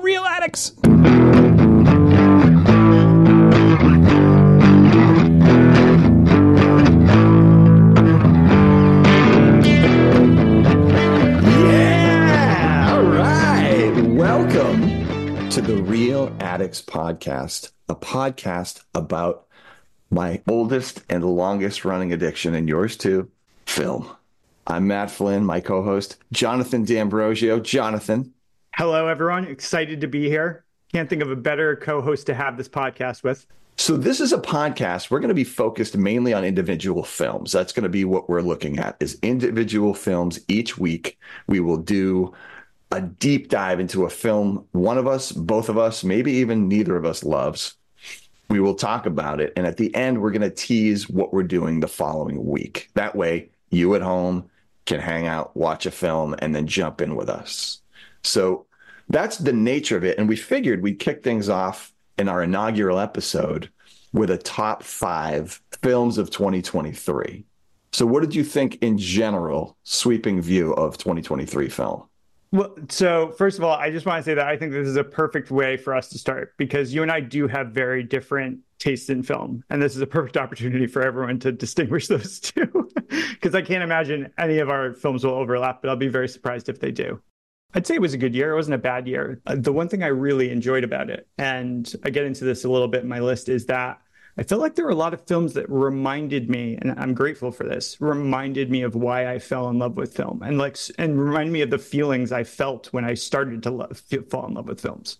Reel Addicts. Yeah! All right. Welcome to the Reel Addicts Podcast, a podcast about my oldest and longest running addiction, and yours too film. I'm Matt Flynn, my co host, Jonathan D'Ambrosio. Jonathan. Hello, everyone. Excited to be here. Can't think of a better co host to have this podcast with. So, this is a podcast. We're going to be focused mainly on individual films. That's going to be what we're looking at is individual films each week. We will do a deep dive into a film one of us, both of us, maybe even neither of us loves. We will talk about it. And at the end, we're going to tease what we're doing the following week. That way, you at home can hang out, watch a film, and then jump in with us. So that's the nature of it. And we figured we'd kick things off in our inaugural episode with a top five films of 2023. So, what did you think in general, sweeping view of 2023 film? Well, so first of all, I just want to say that I think this is a perfect way for us to start because you and I do have very different tastes in film. And this is a perfect opportunity for everyone to distinguish those two. Because I can't imagine any of our films will overlap, but I'll be very surprised if they do. I'd say it was a good year. It wasn't a bad year. Uh, the one thing I really enjoyed about it, and I get into this a little bit in my list, is that I felt like there were a lot of films that reminded me, and I'm grateful for this, reminded me of why I fell in love with film and like, and remind me of the feelings I felt when I started to love, fall in love with films.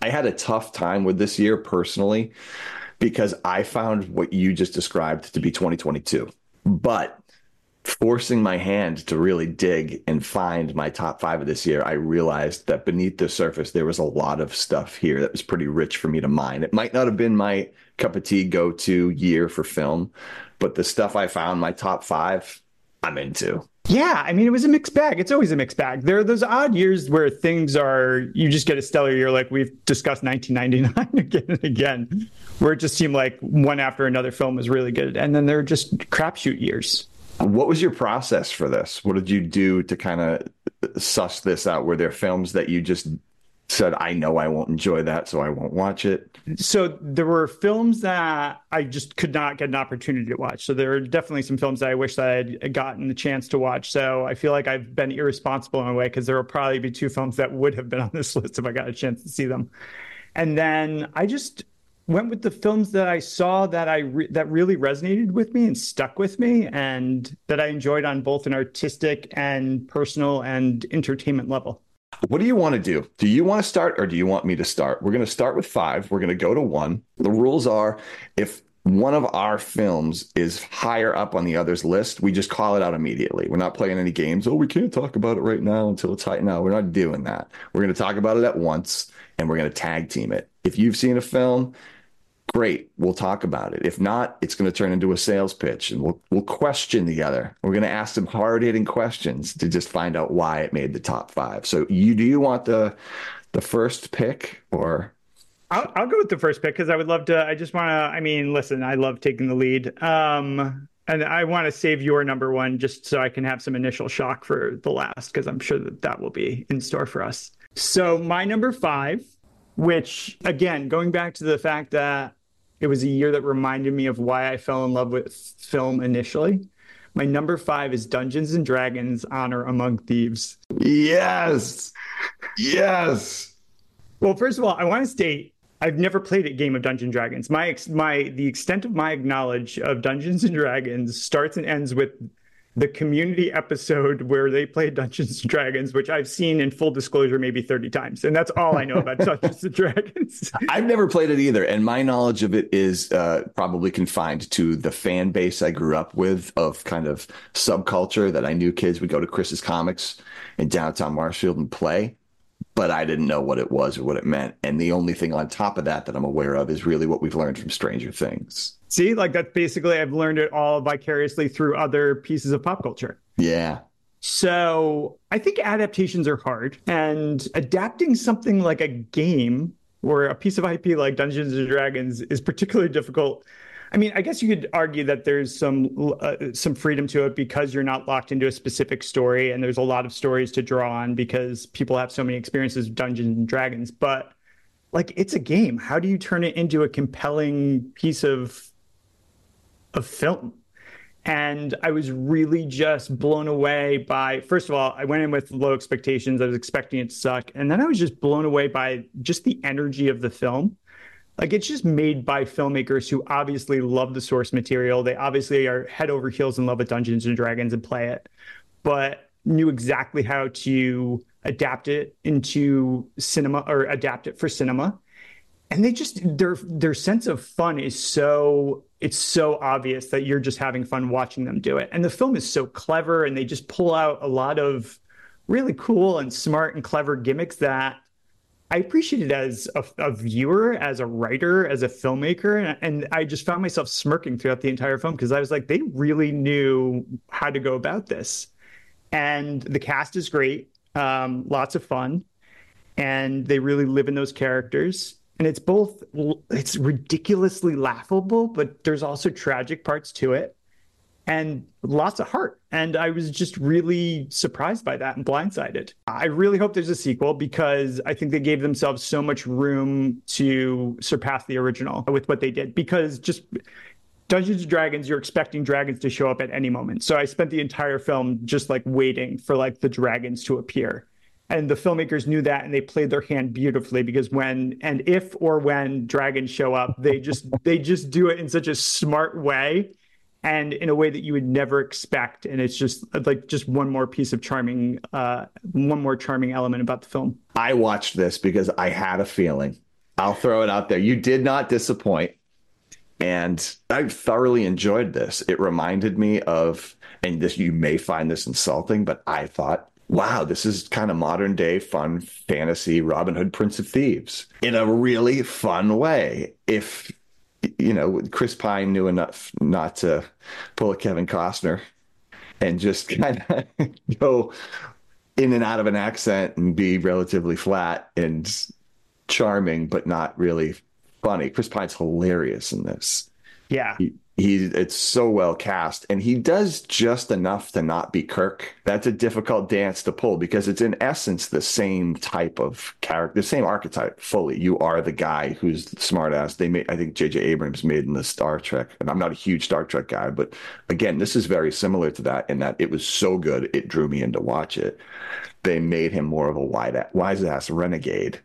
I had a tough time with this year personally because I found what you just described to be 2022. But forcing my hand to really dig and find my top five of this year, I realized that beneath the surface, there was a lot of stuff here that was pretty rich for me to mine. It might not have been my cup of tea go to year for film, but the stuff I found, my top five, I'm into. Yeah, I mean, it was a mixed bag. It's always a mixed bag. There are those odd years where things are, you just get a stellar year, like we've discussed 1999 again and again, where it just seemed like one after another film was really good. And then there are just crapshoot years what was your process for this? What did you do to kind of uh, suss this out? Were there films that you just said, I know I won't enjoy that, so I won't watch it? So there were films that I just could not get an opportunity to watch. So there are definitely some films that I wish that I had uh, gotten the chance to watch. So I feel like I've been irresponsible in a way because there will probably be two films that would have been on this list if I got a chance to see them. And then I just went with the films that I saw that I re- that really resonated with me and stuck with me, and that I enjoyed on both an artistic and personal and entertainment level. What do you want to do? Do you want to start or do you want me to start? We're going to start with five. We're going to go to one. The rules are if one of our films is higher up on the other's list, we just call it out immediately. We're not playing any games. Oh, we can't talk about it right now until it's high. No, we're not doing that. We're going to talk about it at once and we're going to tag team it. If you've seen a film great we'll talk about it if not it's going to turn into a sales pitch and we'll we'll question together we're going to ask some hard-hitting questions to just find out why it made the top five so you do you want the the first pick or I'll, I'll go with the first pick because I would love to. I just want to. I mean, listen, I love taking the lead. Um, and I want to save your number one just so I can have some initial shock for the last because I'm sure that that will be in store for us. So my number five, which again, going back to the fact that it was a year that reminded me of why I fell in love with film initially. My number five is Dungeons and Dragons Honor Among Thieves. Yes. Yes. Well, first of all, I want to state I've never played a game of Dungeons and Dragons. My my the extent of my knowledge of Dungeons and Dragons starts and ends with the community episode where they play Dungeons and Dragons, which I've seen in full disclosure maybe 30 times. And that's all I know about Dungeons and Dragons. I've never played it either. And my knowledge of it is uh, probably confined to the fan base I grew up with of kind of subculture that I knew kids would go to Chris's Comics in downtown Marshfield and play. But I didn't know what it was or what it meant. And the only thing on top of that that I'm aware of is really what we've learned from Stranger Things. See, like that's basically I've learned it all vicariously through other pieces of pop culture. Yeah. So I think adaptations are hard, and adapting something like a game or a piece of IP like Dungeons and Dragons is particularly difficult. I mean, I guess you could argue that there's some uh, some freedom to it because you're not locked into a specific story, and there's a lot of stories to draw on because people have so many experiences with Dungeons and Dragons. But like, it's a game. How do you turn it into a compelling piece of of film? And I was really just blown away by, first of all, I went in with low expectations. I was expecting it to suck. And then I was just blown away by just the energy of the film. Like it's just made by filmmakers who obviously love the source material. They obviously are head over heels in love with Dungeons and Dragons and play it, but knew exactly how to adapt it into cinema or adapt it for cinema. And they just their their sense of fun is so it's so obvious that you're just having fun watching them do it. And the film is so clever and they just pull out a lot of really cool and smart and clever gimmicks that I appreciate it as a, a, viewer, as a writer, as a filmmaker, and, and I just found myself smirking throughout the entire film because I was like, they really knew how to go about this, and the cast is great, um, lots of fun, and they really live in those characters. And it's both it's ridiculously laughable but there's also tragic parts to it and lots of heart. And i was just really surprised by that and blindsided. I really hope there's a sequel because i think they gave themselves so much room to surpass the original with what they did. Because just Dungeons and Dragons, you're expecting dragons to show up at any moment. So I spent the entire film just like waiting for like the dragons to appear. And the filmmakers knew that and they played their hand beautifully because when and if or when dragons show up they just they just do it in such a smart way and in a way that you would never expect. And it's just like just one more piece of charming uh one more charming element about the film. I watched this because i had a feeling. I'll throw it out there. You did not disappoint. And i thoroughly enjoyed this. It reminded me of and this you may find this insulting but i thought wow, this is kind of modern day fun fantasy Robin Hood Prince of Thieves in a really fun way. If you know, Chris Pine knew enough not to pull a Kevin Costner and just kind of go in and out of an accent and be relatively flat and charming, but not really funny. Chris Pine's hilarious in this. Yeah. He, he it's so well cast and he does just enough to not be kirk. That's a difficult dance to pull because it's in essence the same type of character the same archetype fully. You are the guy who's smartass. They made i think jj abrams made in the star trek and i'm not a huge star trek guy but again this is very similar to that in that it was so good it drew me in to watch it. They made him more of a wise ass renegade.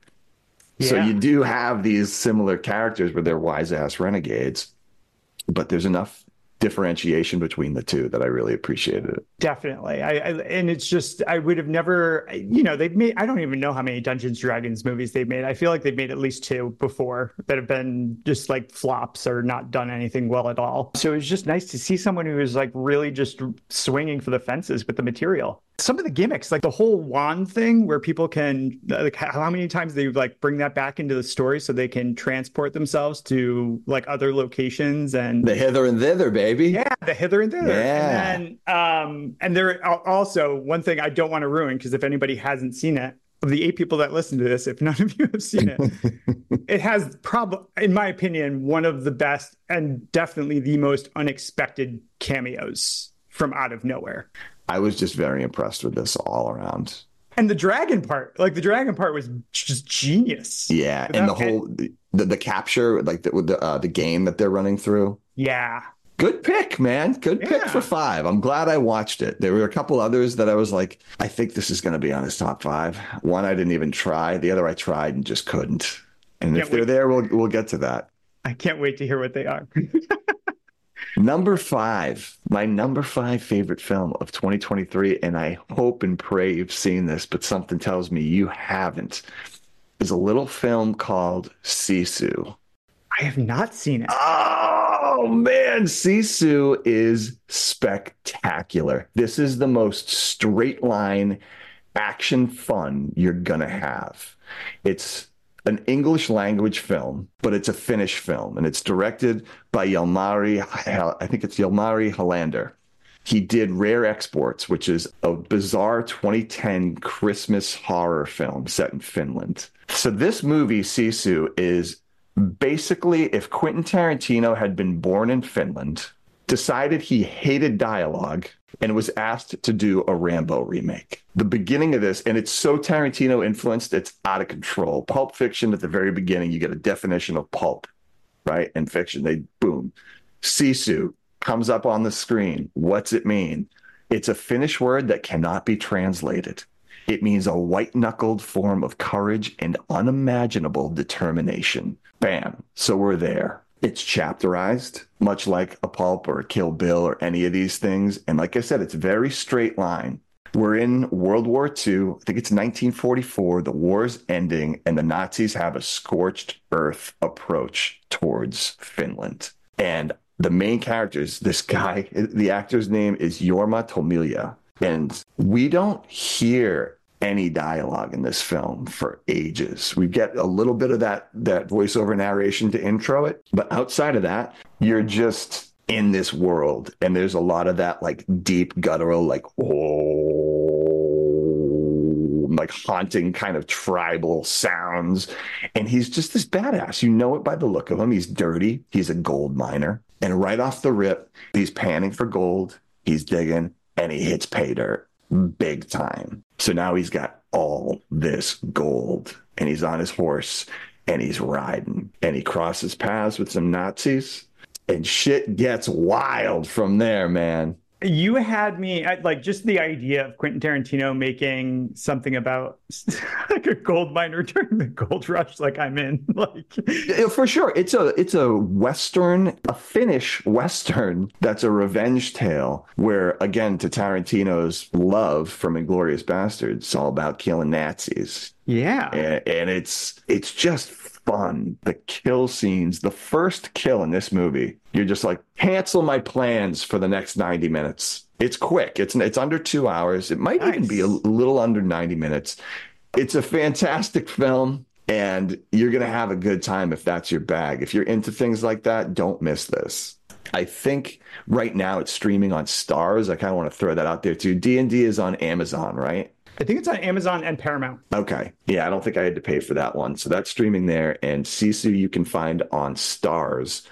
Yeah. so you do have these similar characters where they're wise ass renegades but there's enough differentiation between the two that I really appreciated it. Definitely. I, I, and it's just I would have never you know they've made I don't even know how many Dungeons Dragons movies they've made. I feel like they've made at least two before that have been just like flops or not done anything well at all. So it was just nice to see someone who was like really just swinging for the fences with the material some of the gimmicks, like the whole wand thing, where people can like how many times they like bring that back into the story so they can transport themselves to like other locations and the hither and thither, baby. Yeah, the hither and thither. Yeah. And then, um, and there also one thing I don't want to ruin because if anybody hasn't seen it, of the eight people that listen to this, if none of you have seen it, it has probably, in my opinion, one of the best and definitely the most unexpected cameos from out of nowhere. I was just very impressed with this all around. And the dragon part, like the dragon part, was just genius. Yeah, Without and the whole the, the capture, like the the, uh, the game that they're running through. Yeah, good pick, man. Good pick for five. I'm glad I watched it. There were a couple others that I was like, I think this is going to be on his top five. One I didn't even try. The other I tried and just couldn't. And if they're there, we'll we'll get to that. I can't wait to hear what they are. Number five, my number five favorite film of 2023, and I hope and pray you've seen this, but something tells me you haven't, is a little film called Sisu. I have not seen it. Oh man, Sisu is spectacular. This is the most straight line action fun you're gonna have. It's an English language film, but it's a Finnish film, and it's directed by Jalmari. I think it's Jalmari Helander. He did Rare Exports, which is a bizarre 2010 Christmas horror film set in Finland. So this movie, Sisu, is basically, if Quentin Tarantino had been born in Finland, decided he hated dialogue, and was asked to do a Rambo remake. The beginning of this, and it's so Tarantino influenced, it's out of control. Pulp Fiction at the very beginning, you get a definition of pulp, right? In fiction, they boom. Sisu comes up on the screen. What's it mean? It's a Finnish word that cannot be translated. It means a white knuckled form of courage and unimaginable determination. Bam. So we're there. It's chapterized, much like a pulp or a Kill Bill or any of these things. And like I said, it's very straight line. We're in World War II. I think it's 1944. The war's ending, and the Nazis have a scorched earth approach towards Finland. And the main characters, this guy, the actor's name is Jorma Tommila. And we don't hear any dialogue in this film for ages. We get a little bit of that that voiceover narration to intro it, but outside of that, you're just in this world and there's a lot of that like deep guttural like oh like haunting kind of tribal sounds. And he's just this badass. You know it by the look of him. He's dirty. He's a gold miner. And right off the rip he's panning for gold. He's digging and he hits pay dirt big time. So now he's got all this gold and he's on his horse and he's riding and he crosses paths with some Nazis and shit gets wild from there, man you had me at like just the idea of Quentin Tarantino making something about like a gold miner during the gold rush like I'm in like. For sure. It's a it's a western a Finnish western that's a revenge tale where again to Tarantino's love from Inglourious Basterds it's all about killing Nazis. Yeah. And, and it's it's just fun. The kill scenes, the first kill in this movie, you're just like, cancel my plans for the next 90 minutes. It's quick. It's it's under two hours. It might nice. even be a little under 90 minutes. It's a fantastic film, and you're gonna have a good time if that's your bag. If you're into things like that, don't miss this. I think right now it's streaming on Starz. I kind of want to throw that out there too. D and D is on Amazon, right? I think it's on Amazon and Paramount. Okay. Yeah, I don't think I had to pay for that one. So that's streaming there. And Sisu you can find on Starz,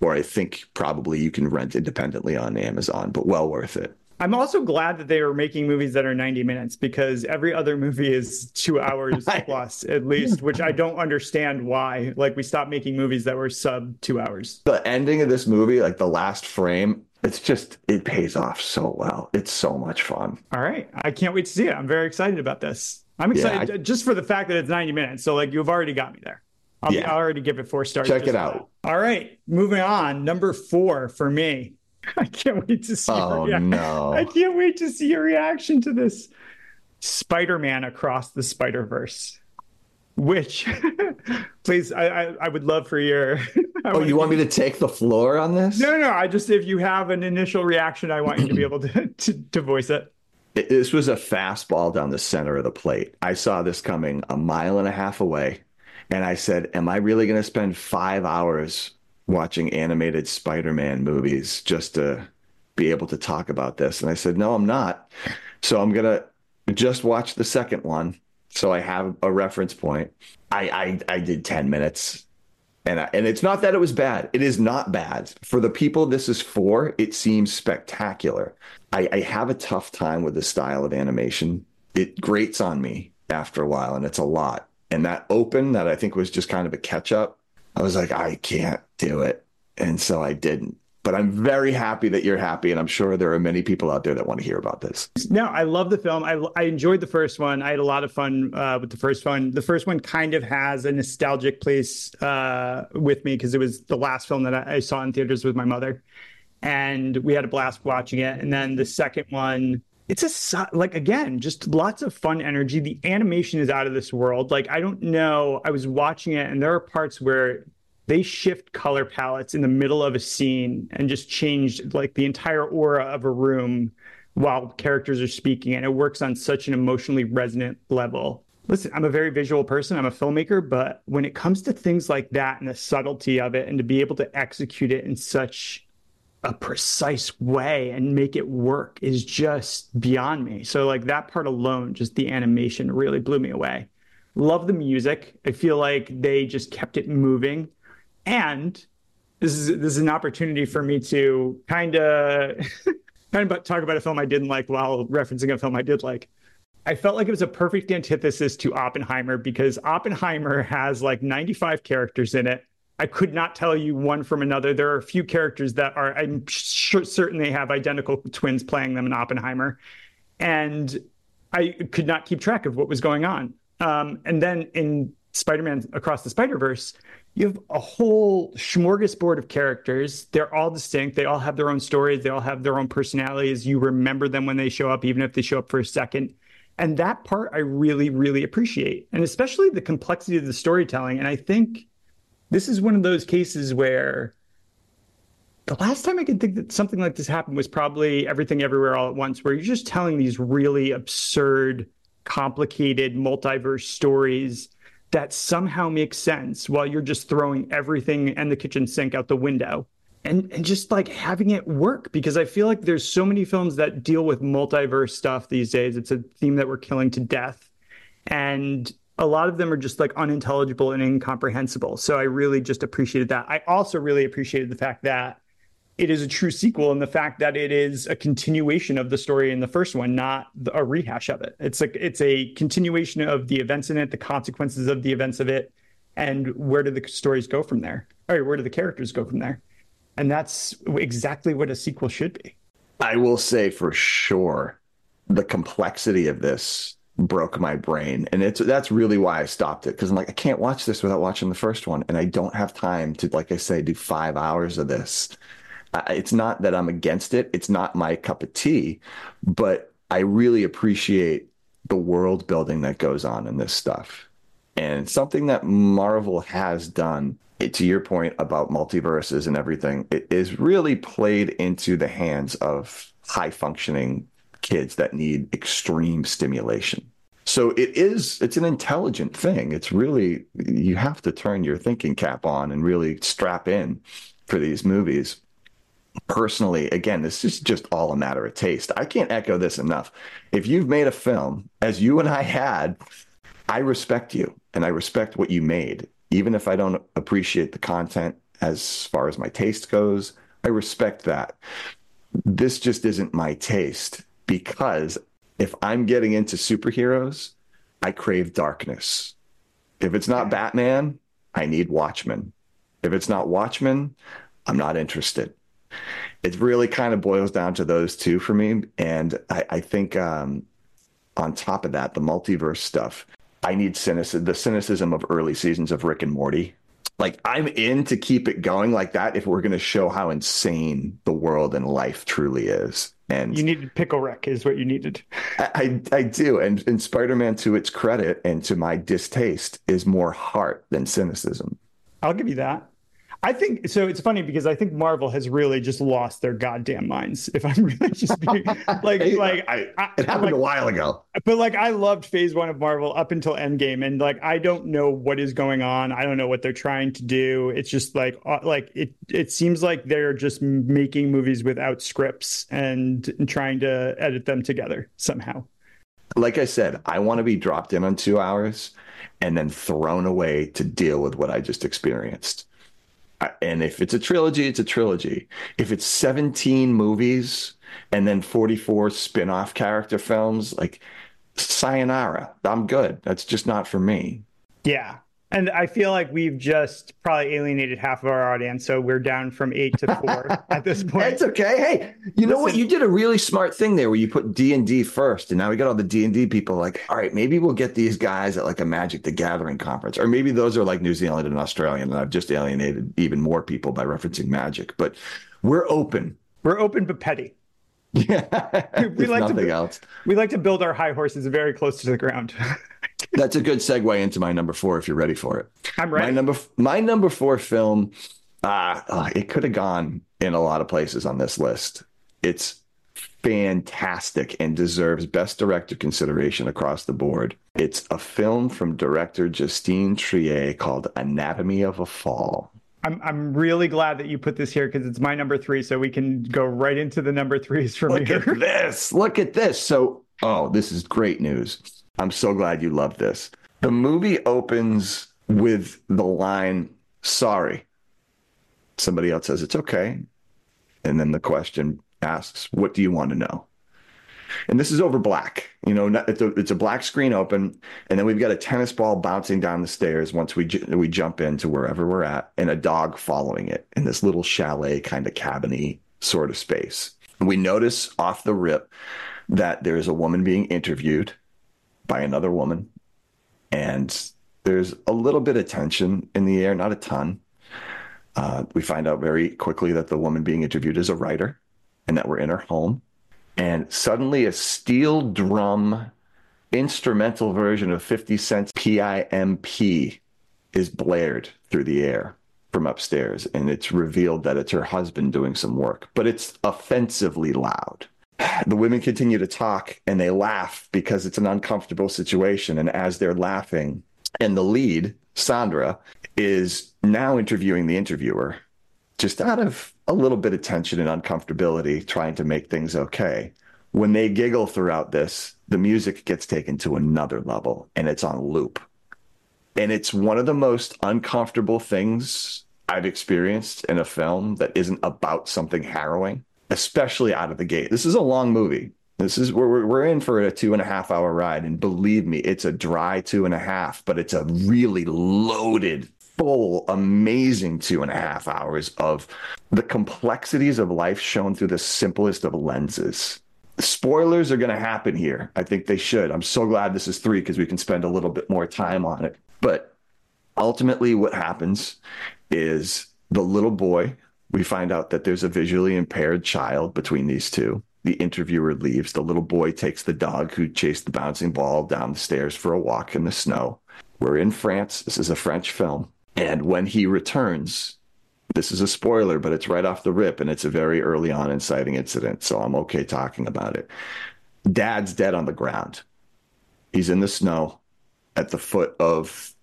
or I think probably you can rent independently on Amazon, but well worth it. I'm also glad that they are making movies that are 90 minutes because every other movie is two hours plus at least, which I don't understand why. Like we stopped making movies that were sub two hours. The ending of this movie, like the last frame, it's just it pays off so well. It's so much fun. All right, I can't wait to see it. I'm very excited about this. I'm excited yeah, I, just for the fact that it's 90 minutes. So like you've already got me there. I'll, yeah. I'll already give it four stars. Check it out. All right, moving on. Number four for me. I can't wait to see. Oh your no! I can't wait to see your reaction to this. Spider-Man across the Spider-Verse. Which, please, I, I, I would love for your. oh, you want me to take the floor on this? No, no. I just if you have an initial reaction, I want you to be able to to, to voice it. This was a fastball down the center of the plate. I saw this coming a mile and a half away, and I said, "Am I really going to spend five hours watching animated Spider-Man movies just to be able to talk about this?" And I said, "No, I'm not. So I'm gonna just watch the second one." So I have a reference point. I I, I did ten minutes, and I, and it's not that it was bad. It is not bad for the people this is for. It seems spectacular. I, I have a tough time with the style of animation. It grates on me after a while, and it's a lot. And that open that I think was just kind of a catch up. I was like, I can't do it, and so I didn't but I'm very happy that you're happy, and I'm sure there are many people out there that want to hear about this. No, I love the film. I, I enjoyed the first one. I had a lot of fun uh, with the first one. The first one kind of has a nostalgic place uh, with me because it was the last film that I, I saw in theaters with my mother, and we had a blast watching it. And then the second one, it's a like again just lots of fun energy the animation is out of this world like i don't know i was watching it and there are parts where they shift color palettes in the middle of a scene and just change like the entire aura of a room while characters are speaking and it works on such an emotionally resonant level. Listen i'm a very visual person. I'm a filmmaker but when it comes to things like that and the subtlety of it and to be able to execute it in such a precise way and make it work is just beyond me. So like that part alone just the animation really blew me away. Love the music. I feel like they just kept it moving And this is this is an opportunity for me to kind of kind of talk about a film I didn't like while referencing a film I did like. I felt like it was a perfect antithesis to Oppenheimer because Oppenheimer has like 95 characters in it. I could not tell you one from another. There are a few characters that are, I'm sure, certain they have identical twins playing them in Oppenheimer. And I could not keep track of what was going on. Um, and then in Spider Man Across the Spider Verse, you have a whole smorgasbord of characters. They're all distinct. They all have their own stories. They all have their own personalities. You remember them when they show up, even if they show up for a second. And that part I really, really appreciate. And especially the complexity of the storytelling. And I think this is one of those cases where the last time I can think that something like this happened was probably Everything Everywhere All at Once, where you're just telling these really absurd, complicated multiverse stories that somehow makes sense while you're just throwing everything and the kitchen sink out the window. And, and just like having it work because I feel like there's so many films that deal with multiverse stuff these days. It's a theme that we're killing to death. And a lot of them are just like unintelligible and incomprehensible. So I really just appreciated that. I also really appreciated the fact that it is a true sequel and the fact that it is a continuation of the story in the first one, not a rehash of it. It's like it's a continuation of the events in it, the consequences of the events of it, and where do the stories go from there? Or where do the characters go from there? And that's exactly what a sequel should be. I will say for sure the complexity of this broke my brain and it's that's really why i stopped it because i'm like i can't watch this without watching the first one and i don't have time to like i say do five hours of this it's not that I'm against it. It's not my cup of tea, but I really appreciate the world building that goes on in this stuff. And something that Marvel has done, it, to your point about multiverses and everything, it is really played into the hands of high functioning kids that need extreme stimulation. So it is, it's an intelligent thing. It's really, you have to turn your thinking cap on and really strap in for these movies personally, again, this is just all a matter of taste. I can't echo this enough. If you've made a film, as you and I had, I respect you and I respect what you made. Even if I don't appreciate the content as far as my taste goes, I respect that. This just isn't my taste because if I'm getting into superheroes, I crave darkness. If it's not Batman, I need Watchmen. If it's not Watchmen, I'm not interested it really kind of boils down to those two for me. And I, I think um, on top of that, the multiverse stuff, I need cynicism, the cynicism of early seasons of Rick and Morty. Like I'm in to keep it going like that if we're going to show how insane the world and life truly is. And you needed Pickle Rick is what you needed. I, I, I do. And, and Spider-Man to its credit and to my distaste is more heart than cynicism. I'll give you that. I think so. It's funny because I think Marvel has really just lost their goddamn minds. If I'm really just being like, like I, I, it happened like, a while ago. But like, I loved Phase One of Marvel up until Endgame, and like, I don't know what is going on. I don't know what they're trying to do. It's just like, uh, like it. It seems like they're just making movies without scripts and, and trying to edit them together somehow. Like I said, I want to be dropped in on two hours and then thrown away to deal with what I just experienced and if it's a trilogy, it's a trilogy. If it's 17 movies and then 44 spin-off character films, like sayonara, I'm good. That's just not for me. Yeah. And I feel like we've just probably alienated half of our audience, so we're down from eight to four at this point. It's okay. Hey, you know what? You did a really smart thing there, where you put D and D first, and now we got all the D and D people. Like, all right, maybe we'll get these guys at like a Magic the Gathering conference, or maybe those are like New Zealand and Australian, and I've just alienated even more people by referencing Magic. But we're open. We're open but petty. Yeah, we like nothing to, else. We like to build our high horses very close to the ground. That's a good segue into my number four if you're ready for it. I'm ready. My number my number four film, uh, uh, it could have gone in a lot of places on this list. It's fantastic and deserves best director consideration across the board. It's a film from director Justine Triet called Anatomy of a Fall. I'm I'm really glad that you put this here because it's my number three, so we can go right into the number threes from Look here. Look at this! Look at this! So, oh, this is great news. I'm so glad you love this. The movie opens with the line, sorry, Somebody else says, It's okay. And then the question asks, What do you want to know? And this is over black. You know, it's a, it's a black screen open, and then we've got a tennis ball bouncing down the stairs once we we jump into wherever we're at, and a dog following it in this little chalet kind of cabiny sort of space. We notice off the rip that there is a woman being interviewed by another woman, and there's a little bit of tension in the air, not a ton. Uh, we find out very quickly that the woman being interviewed is a writer and that we're in her home. And suddenly, a steel drum instrumental version of 50 Cent's PIMP is blared through the air from upstairs. And it's revealed that it's her husband doing some work, but it's offensively loud. The women continue to talk and they laugh because it's an uncomfortable situation. And as they're laughing, and the lead, Sandra, is now interviewing the interviewer just out of a little bit of tension and uncomfortability, trying to make things okay. When they giggle throughout this, the music gets taken to another level and it's on loop. And it's one of the most uncomfortable things I've experienced in a film that isn't about something harrowing, especially out of the gate. This is a long movie. This is we're we're in for a two and a half hour ride, and believe me, it's a dry two and a half, but it's a really loaded, full, amazing two and a half hours of the complexities of life shown through the simplest of lenses. Spoilers are going to happen here. I think they should. I'm so glad this is three because we can spend a little bit more time on it. But ultimately, what happens is the little boy. We find out that there's a visually impaired child between these two the interviewer leaves. The little boy takes the dog who chased the bouncing ball down the stairs for a walk in the snow. We're in France. This is a French film. And when he returns, this is a spoiler, but it's right off the rip and it's a very early on inciting incident. So I'm okay talking about it. Dad's dead on the ground. He's in the snow at the foot of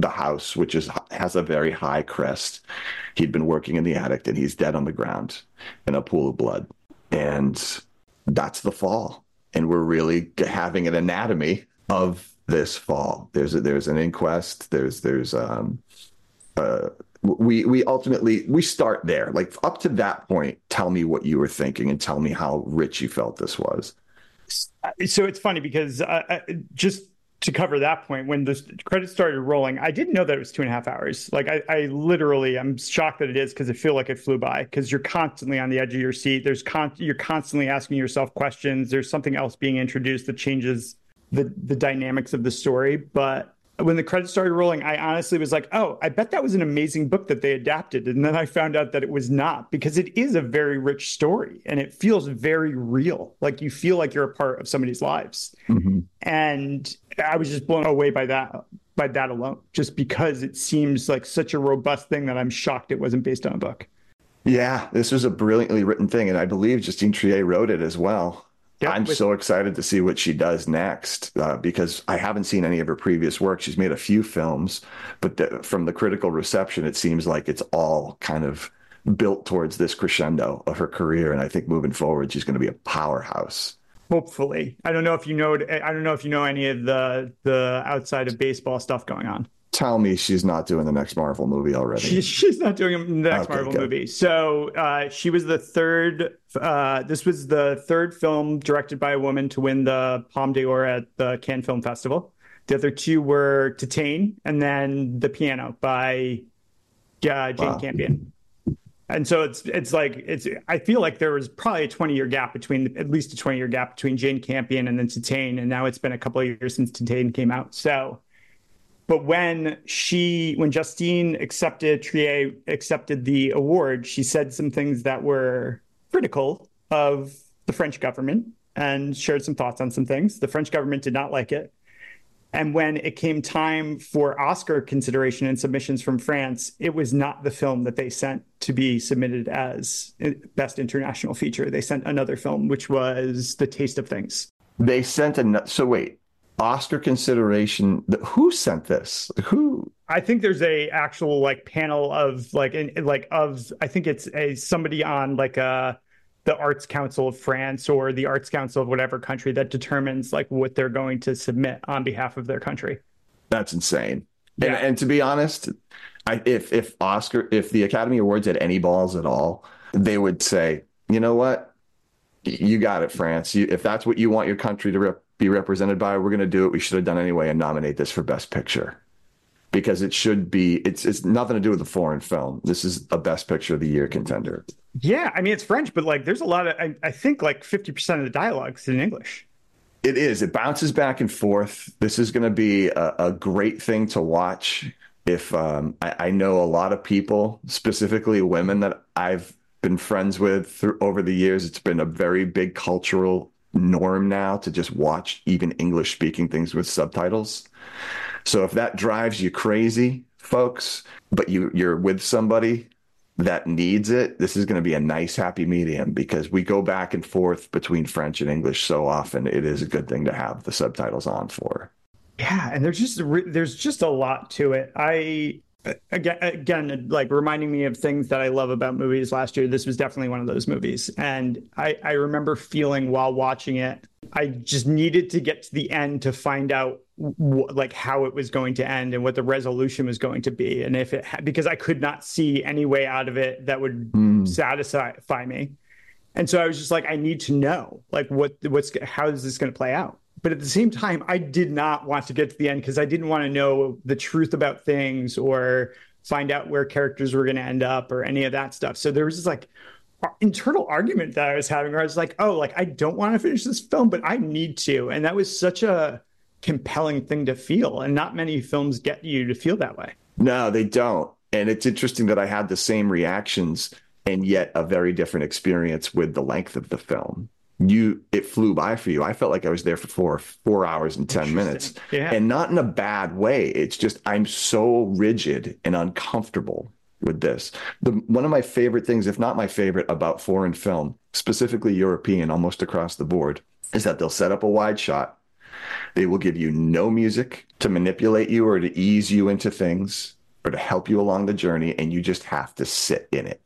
the house, which is has a very high crest. He'd been working in the attic and he's dead on the ground in a pool of blood. And that's the fall. And we're really having an anatomy of this fall. There's a, there's an inquest. There's there's um uh we we ultimately we start there. Like up to that point tell me what you were thinking and tell me how rich you felt this was. So it's funny because uh, just to cover that point, when the credits started rolling, I didn't know that it was two and a half hours. Like I, I literally, I'm shocked that it is because I feel like it flew by. Because you're constantly on the edge of your seat. There's con- you're constantly asking yourself questions. There's something else being introduced that changes the the dynamics of the story. But when the credits started rolling, I honestly was like, oh, I bet that was an amazing book that they adapted. And then I found out that it was not because it is a very rich story and it feels very real. Like you feel like you're a part of somebody's lives. Mm-hmm. And I was just blown away by that by that alone, just because it seems like such a robust thing that I'm shocked it wasn't based on a book. Yeah, this was a brilliantly written thing. And I believe Justine Triet wrote it as well. Yep, I'm with- so excited to see what she does next uh, because I haven't seen any of her previous work. She's made a few films, but the, from the critical reception, it seems like it's all kind of built towards this crescendo of her career. And I think moving forward, she's going to be a powerhouse. Hopefully, I don't know if you know. I don't know if you know any of the the outside of baseball stuff going on tell me she's not doing the next Marvel movie already. She, she's not doing the next okay, Marvel good. movie. So uh, she was the third. Uh, this was the third film directed by a woman to win the Palme d'Or at the Cannes Film Festival. The other two were Titane and then The Piano by uh, Jane wow. Campion. And so it's it's like it's I feel like there was probably a 20 year gap between at least a 20 year gap between Jane Campion and then Titane, and now it's been a couple of years since Titane came out. So but when she, when Justine accepted, Triet accepted the award, she said some things that were critical of the French government and shared some thoughts on some things. The French government did not like it. And when it came time for Oscar consideration and submissions from France, it was not the film that they sent to be submitted as eh, Best International Feature. They sent another film, which was The Taste of Things. They sent a. So wait, Oscar consideration. Who sent this? Who? I think there's a actual like panel of like in, like of I think it's a somebody on like a uh, the Arts Council of France or the Arts Council of whatever country that determines like what they're going to submit on behalf of their country. That's insane. And, Yeah. and to be honest, I, if if Oscar, if the Academy Awards had any balls at all, they would say, you know what, you got it, France. You, if that's what you want your country to rep- be represented by, we're going to do it. We should have done anyway and nominate this for Best Picture because it should be. It's it's nothing to do with the foreign film. This is a Best Picture of the Year contender. Yeah, I mean it's French, but like there's a lot of I, I think like 50% of the dialogue's in English. It is. It bounces back and forth. This is going to be a, a great thing to watch. If um, I, I know a lot of people, specifically women that I've been friends with through, over the years, it's been a very big cultural norm now to just watch even English speaking things with subtitles. So if that drives you crazy, folks, but you you're with somebody that needs it, this is going to be a nice happy medium because we go back and forth between French and English so often. It is a good thing to have the subtitles on for. Yeah, and there's just there's just a lot to it. I again again like reminding me of things that I love about movies last year. This was definitely one of those movies, and I I remember feeling while watching it, I just needed to get to the end to find out w- like how it was going to end and what the resolution was going to be, and if it ha- because I could not see any way out of it that would Mm. satisfy me. And so I was just like, I need to know, like, what, what's, how is this going to play out? But at the same time, I did not want to get to the end because I didn't want to know the truth about things or find out where characters were going to end up or any of that stuff. So there was this like internal argument that I was having where I was like, oh, like, I don't want to finish this film, but I need to. And that was such a compelling thing to feel. And not many films get you to feel that way. No, they don't. And it's interesting that I had the same reactions and yet a very different experience with the length of the film. You, it flew by for you. I felt like I was there for four, four hours and 10 minutes Yeah. and not in a bad way. It's just, I'm so rigid and uncomfortable with this. The, one of my favorite things, if not my favorite about foreign film, specifically European, almost across the board, is that they'll set up a wide shot. They will give you no music to manipulate you or to ease you into things or to help you along the journey. And you just have to sit in it.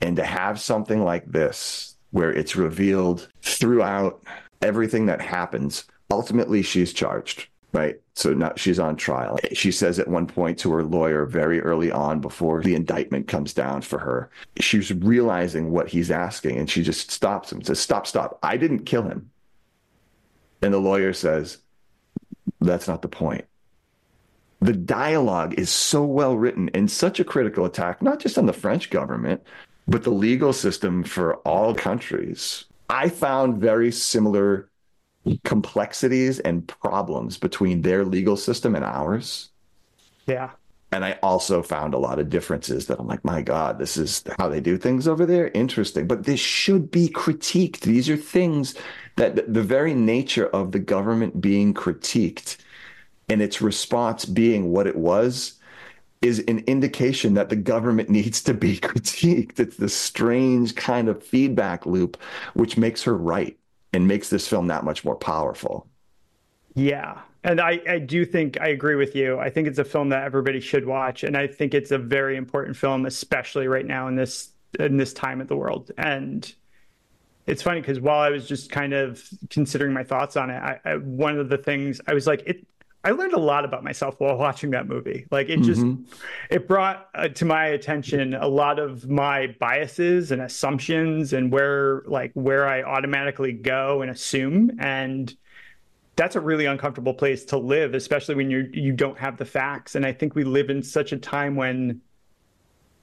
And to have something like this, where it's revealed throughout everything that happens, ultimately she's charged, right? So now she's on trial. She says at one point to her lawyer very early on before the indictment comes down for her, she's realizing what he's asking and she just stops him, says, Stop, stop. I didn't kill him. And the lawyer says, That's not the point. The dialogue is so well written and such a critical attack, not just on the French government, but the legal system for all countries. I found very similar complexities and problems between their legal system and ours. Yeah. And I also found a lot of differences that I'm like, my God, this is how they do things over there. Interesting. But this should be critiqued. These are things that the very nature of the government being critiqued and its response being what it was is an indication that the government needs to be critiqued. It's this strange kind of feedback loop, which makes her right and makes this film that much more powerful. Yeah. And I, I do think I agree with you. I think it's a film that everybody should watch. And I think it's a very important film, especially right now in this in this time of the world. And it's funny because while I was just kind of considering my thoughts on it, I, I, one of the things I was like, it. I learned a lot about myself while watching that movie. Like it just, mm-hmm. it brought uh, to my attention a lot of my biases and assumptions and where like where I automatically go and assume and that's a really uncomfortable place to live, especially when you you don't have the facts. And I think we live in such a time when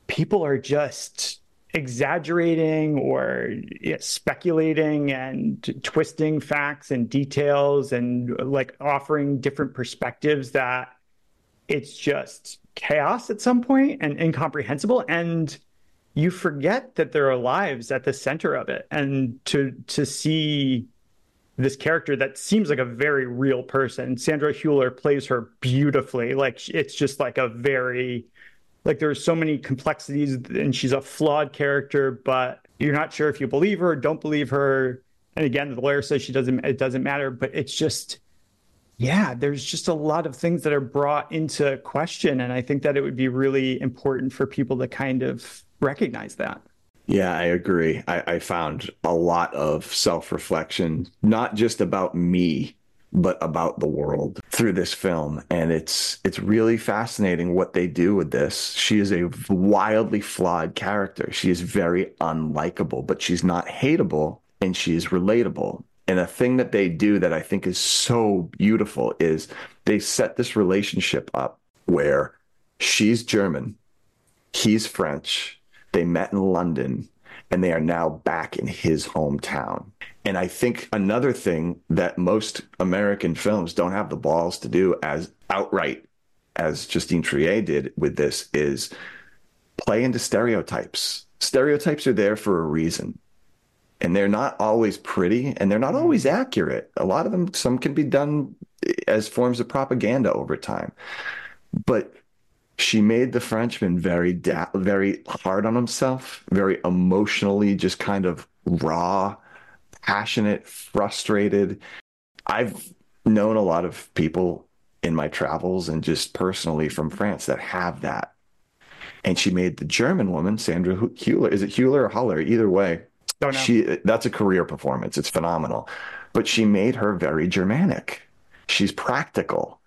people are just exaggerating or speculating and twisting facts and details and like offering different perspectives that it's just chaos at some point and incomprehensible and you forget that there are lives at the center of it and to to see this character that seems like a very real person. Sandra Hüller plays her beautifully. Like it's just like a very like there's so many complexities and she's a flawed character, but you're not sure if you believe her or don't believe her. And again, the lawyer says she doesn't it doesn't matter, but it's just yeah, there's just a lot of things that are brought into question. And I think that it would be really important for people to kind of recognize that. Yeah, I agree. I, I found a lot of self reflection, not just about me, but about the world through this film. And it's it's really fascinating what they do with this. She is a wildly flawed character. She is very unlikable, but she's not hateable and she is relatable. And a thing that they do that I think is so beautiful is they set this relationship up where she's German, he's French, they met in London, and they are now back in his hometown. And I think another thing that most American films don't have the balls to do as outright as Justine Triet did with this is play into stereotypes. Stereotypes are there for a reason. And they're not always pretty and they're not mm-hmm. always accurate. A lot of them, some can be done as forms of propaganda over time. But she made the Frenchman very, da- very hard on himself, very emotionally, just kind of raw, passionate, frustrated. I've known a lot of people in my travels and just personally from France that have that. And she made the German woman, Sandra Hüller. Is it Hüller or Huller? Either way, she that's a career performance. It's phenomenal. But she made her very Germanic. She's practical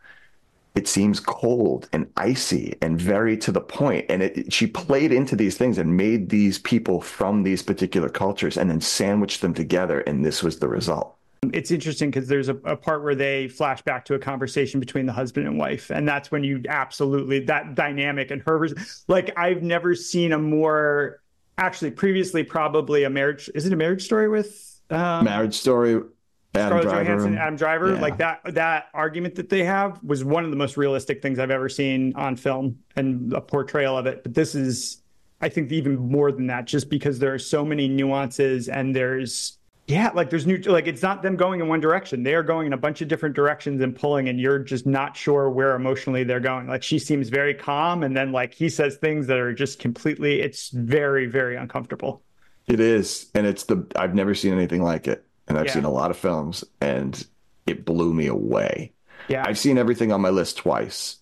it seems cold and icy and very to the point. And it, she played into these things and made these people from these particular cultures and then sandwiched them together. And this was the result. It's interesting because there's a, a, part where they flash back to a conversation between the husband and wife. And that's when you absolutely that dynamic and her like i've never seen a more actually previously probably a marriage is it a marriage story with um, marriage story Adam Scarlett Driver. Johansson, Adam Driver, yeah. like that that argument that they have was one of the most realistic things I've ever seen on film and a portrayal of it. But this is, I think, even more than that, just because there are so many nuances and there's, yeah, like there's new, like it's not them going in one direction. They are going in a bunch of different directions and pulling, and you're just not sure where emotionally they're going. Like she seems very calm, and then like he says things that are just completely, it's very, very uncomfortable. It is, and it's the I've never seen anything like it and I've yeah. seen a lot of films, and it blew me away. Yeah, I've seen everything on my list twice,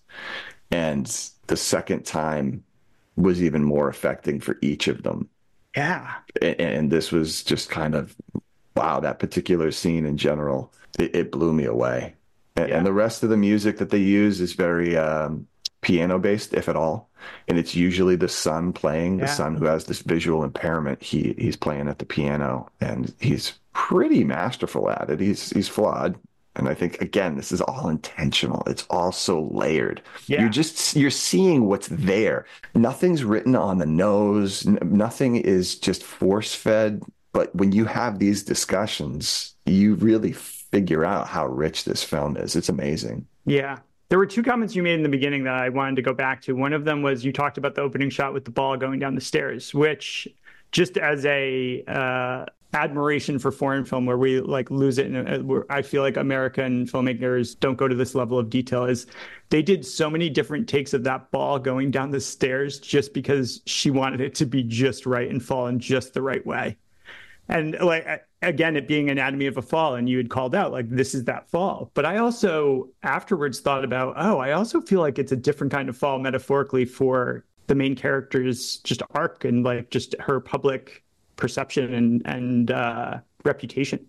and the second time was even more affecting for each of them. Yeah, and, and this was just kind of wow. That particular scene in general, it, it blew me away. And, yeah. and, the rest of the music that they use is very um, piano based, if at all. And it's usually the son playing, the son who has this visual impairment. He he's playing at the piano, and he's pretty masterful at it. He's he's flawed. And I think again, this is all intentional. It's all so layered. Yeah. You're just you're seeing what's there. Nothing's written on the nose. nothing is just force fed. But when you have these discussions, you really figure out how rich this film is. It's amazing. Yeah. There were two comments you made in the beginning that I wanted to go back to. One of them was you talked about the opening shot with the ball going down the stairs, which just as a uh, admiration for foreign film where we like lose it and uh, i feel like american filmmakers don't go to this level of detail is they did so many different takes of that ball going down the stairs just because she wanted it to be just right and fall in just the right way and like again it being anatomy of a fall and you had called out like this is that fall but i also afterwards thought about oh i also feel like it's a different kind of fall metaphorically for the main character's just arc and like just her public perception and and uh, reputation.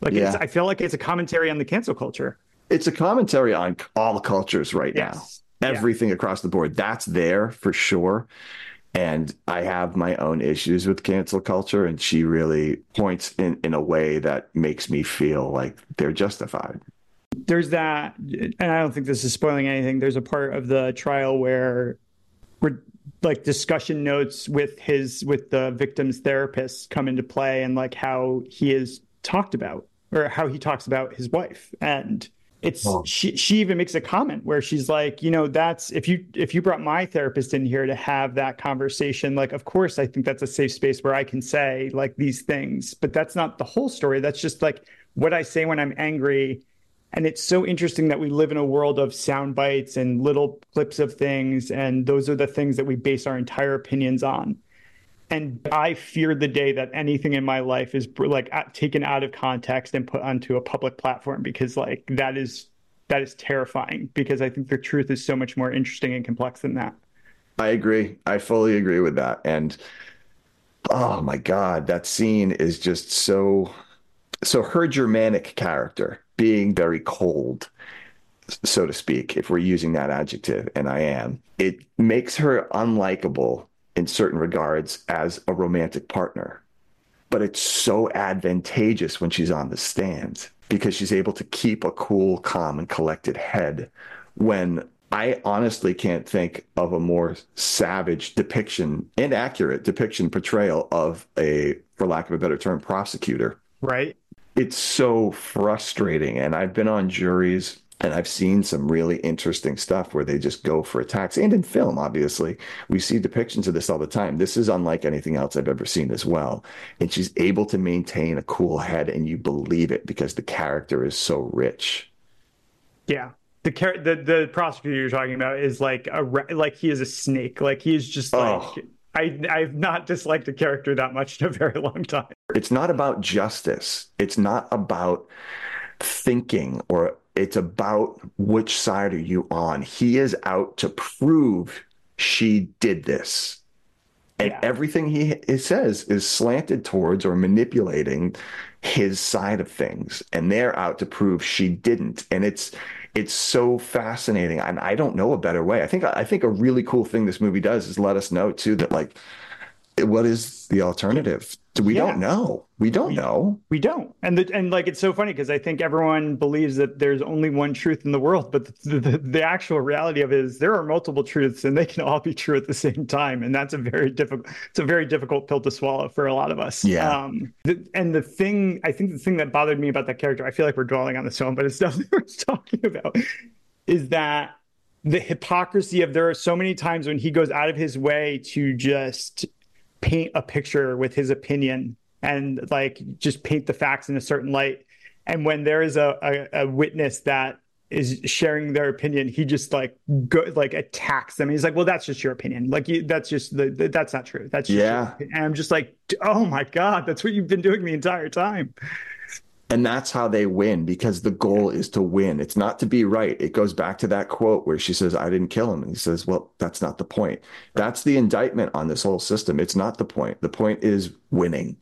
Like yeah. I feel like it's a commentary on the cancel culture. It's a commentary on all cultures right yes. now. Everything yeah. across the board. That's there for sure. And I have my own issues with cancel culture, and she really points in, in a way that makes me feel like they're justified. There's that, and I don't think this is spoiling anything. There's a part of the trial where we're like discussion notes with his with the victim's therapist come into play and like how he is talked about or how he talks about his wife and it's oh. she she even makes a comment where she's like you know that's if you if you brought my therapist in here to have that conversation like of course i think that's a safe space where i can say like these things but that's not the whole story that's just like what i say when i'm angry and it's so interesting that we live in a world of sound bites and little clips of things. And those are the things that we base our entire opinions on. And I fear the day that anything in my life is like taken out of context and put onto a public platform because like that is that is terrifying because I think the truth is so much more interesting and complex than that. I agree. I fully agree with that. And oh my God, that scene is just so so her Germanic character being very cold, so to speak, if we're using that adjective, and I am, it makes her unlikable in certain regards as a romantic partner. But it's so advantageous when she's on the stand because she's able to keep a cool, calm, and collected head when I honestly can't think of a more savage depiction, inaccurate depiction portrayal of a, for lack of a better term, prosecutor. Right. It's so frustrating. And I've been on juries and I've seen some really interesting stuff where they just go for attacks. And in film, obviously, we see depictions of this all the time. This is unlike anything else I've ever seen as well. And she's able to maintain a cool head and you believe it because the character is so rich. Yeah the the the prosecutor you're talking about is like a like he is a snake. Like he is just oh. like oh. I I've not disliked a character that much in a very long time. It's not about justice. It's not about thinking or it's about which side are you on. He is out to prove she did this. And yeah. everything he, he says is slanted towards or manipulating his side of things. And they're out to prove she didn't. And it's it's so fascinating and i don't know a better way i think i think a really cool thing this movie does is let us know too that like what is the alternative we yeah. don't know. We don't we, know. we don't. And the, and like it's so funny because i think everyone believes that there's only one truth in the world but the, the, the, actual reality of it is there are multiple truths and they can all be true at the same time. And that's a very difficult it's a very difficult pill to swallow for a lot of us. Yeah. Um, and the thing i think the thing that bothered me about that character i feel like we're dwelling on this film but it's definitely worth talking about is that the hypocrisy of there are so many times when he goes out of his way to just paint a picture with his opinion and like just paint the facts in a certain light. And when there is a, a, a witness that is sharing their opinion, he just like go like attacks them. He's like, "Well, that's just your opinion. Like you, that's just the, the, that's not true. That's yeah." And I'm just like, "Oh my god, that's what you've been doing the entire time." And that's how they win because the goal is to win. It's not to be right. It goes back to that quote where she says, I didn't kill him. And he says, Well, that's not the point. That's the indictment on this whole system. It's not the point. The point is winning.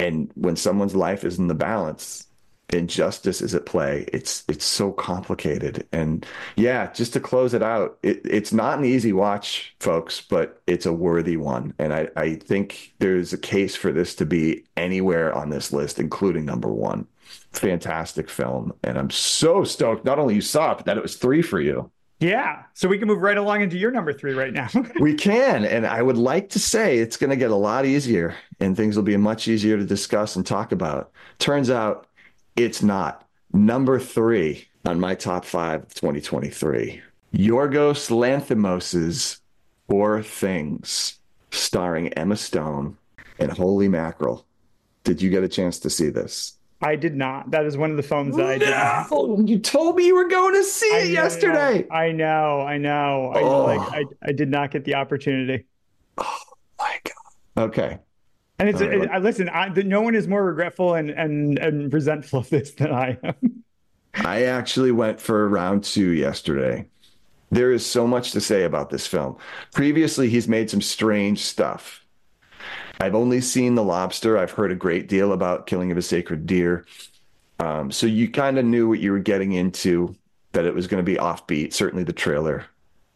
And when someone's life is in the balance, injustice is at play. It's it's so complicated. And yeah, just to close it out, it, it's not an easy watch, folks, but it's a worthy one. And I, I think there's a case for this to be anywhere on this list, including number one fantastic film. And I'm so stoked. Not only you saw it, but that it was three for you. Yeah. So we can move right along into your number three right now. we can. And I would like to say it's going to get a lot easier and things will be much easier to discuss and talk about. Turns out it's not. Number three on my top five of 2023 Yorgos Lanthimos's Poor Things, starring Emma Stone and Holy Mackerel. Did you get a chance to see this? I did not. That is one of the films that I did not. You told me you were going to see it know, yesterday. I know, I know. I oh. like I, I did not get the opportunity. Oh my god. Okay. And it's right, I, listen. I, no one is more regretful and and and resentful of this than I am. I actually went for round two yesterday. There is so much to say about this film. Previously, he's made some strange stuff. I've only seen The Lobster. I've heard a great deal about Killing of a Sacred Deer. Um, so you kind of knew what you were getting into, that it was going to be offbeat. Certainly the trailer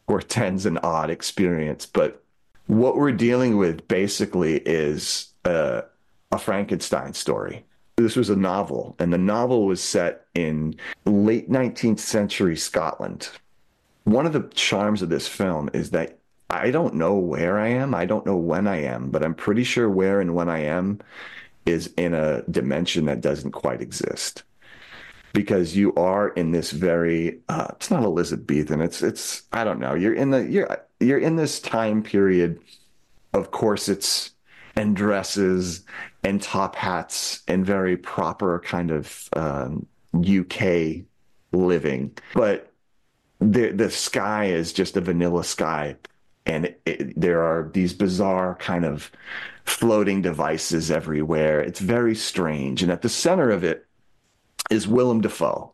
portends an odd experience. But what we're dealing with basically is a Frankenstein story. This was a novel, and the novel was set in late 19th century Scotland. One of the charms of this film is that I don't know where I am. I don't know when I am, but I'm pretty sure where and when I am is in a dimension that doesn't quite exist. Because you are in this very uh, it's not Elizabethan, it's it's I don't know. You're in the you're you're in this time period of corsets and dresses and top hats and very proper kind of um, UK living. But the the sky is just a vanilla sky and it, there are these bizarre kind of floating devices everywhere. It's very strange, and at the center of it is Willem Dafoe.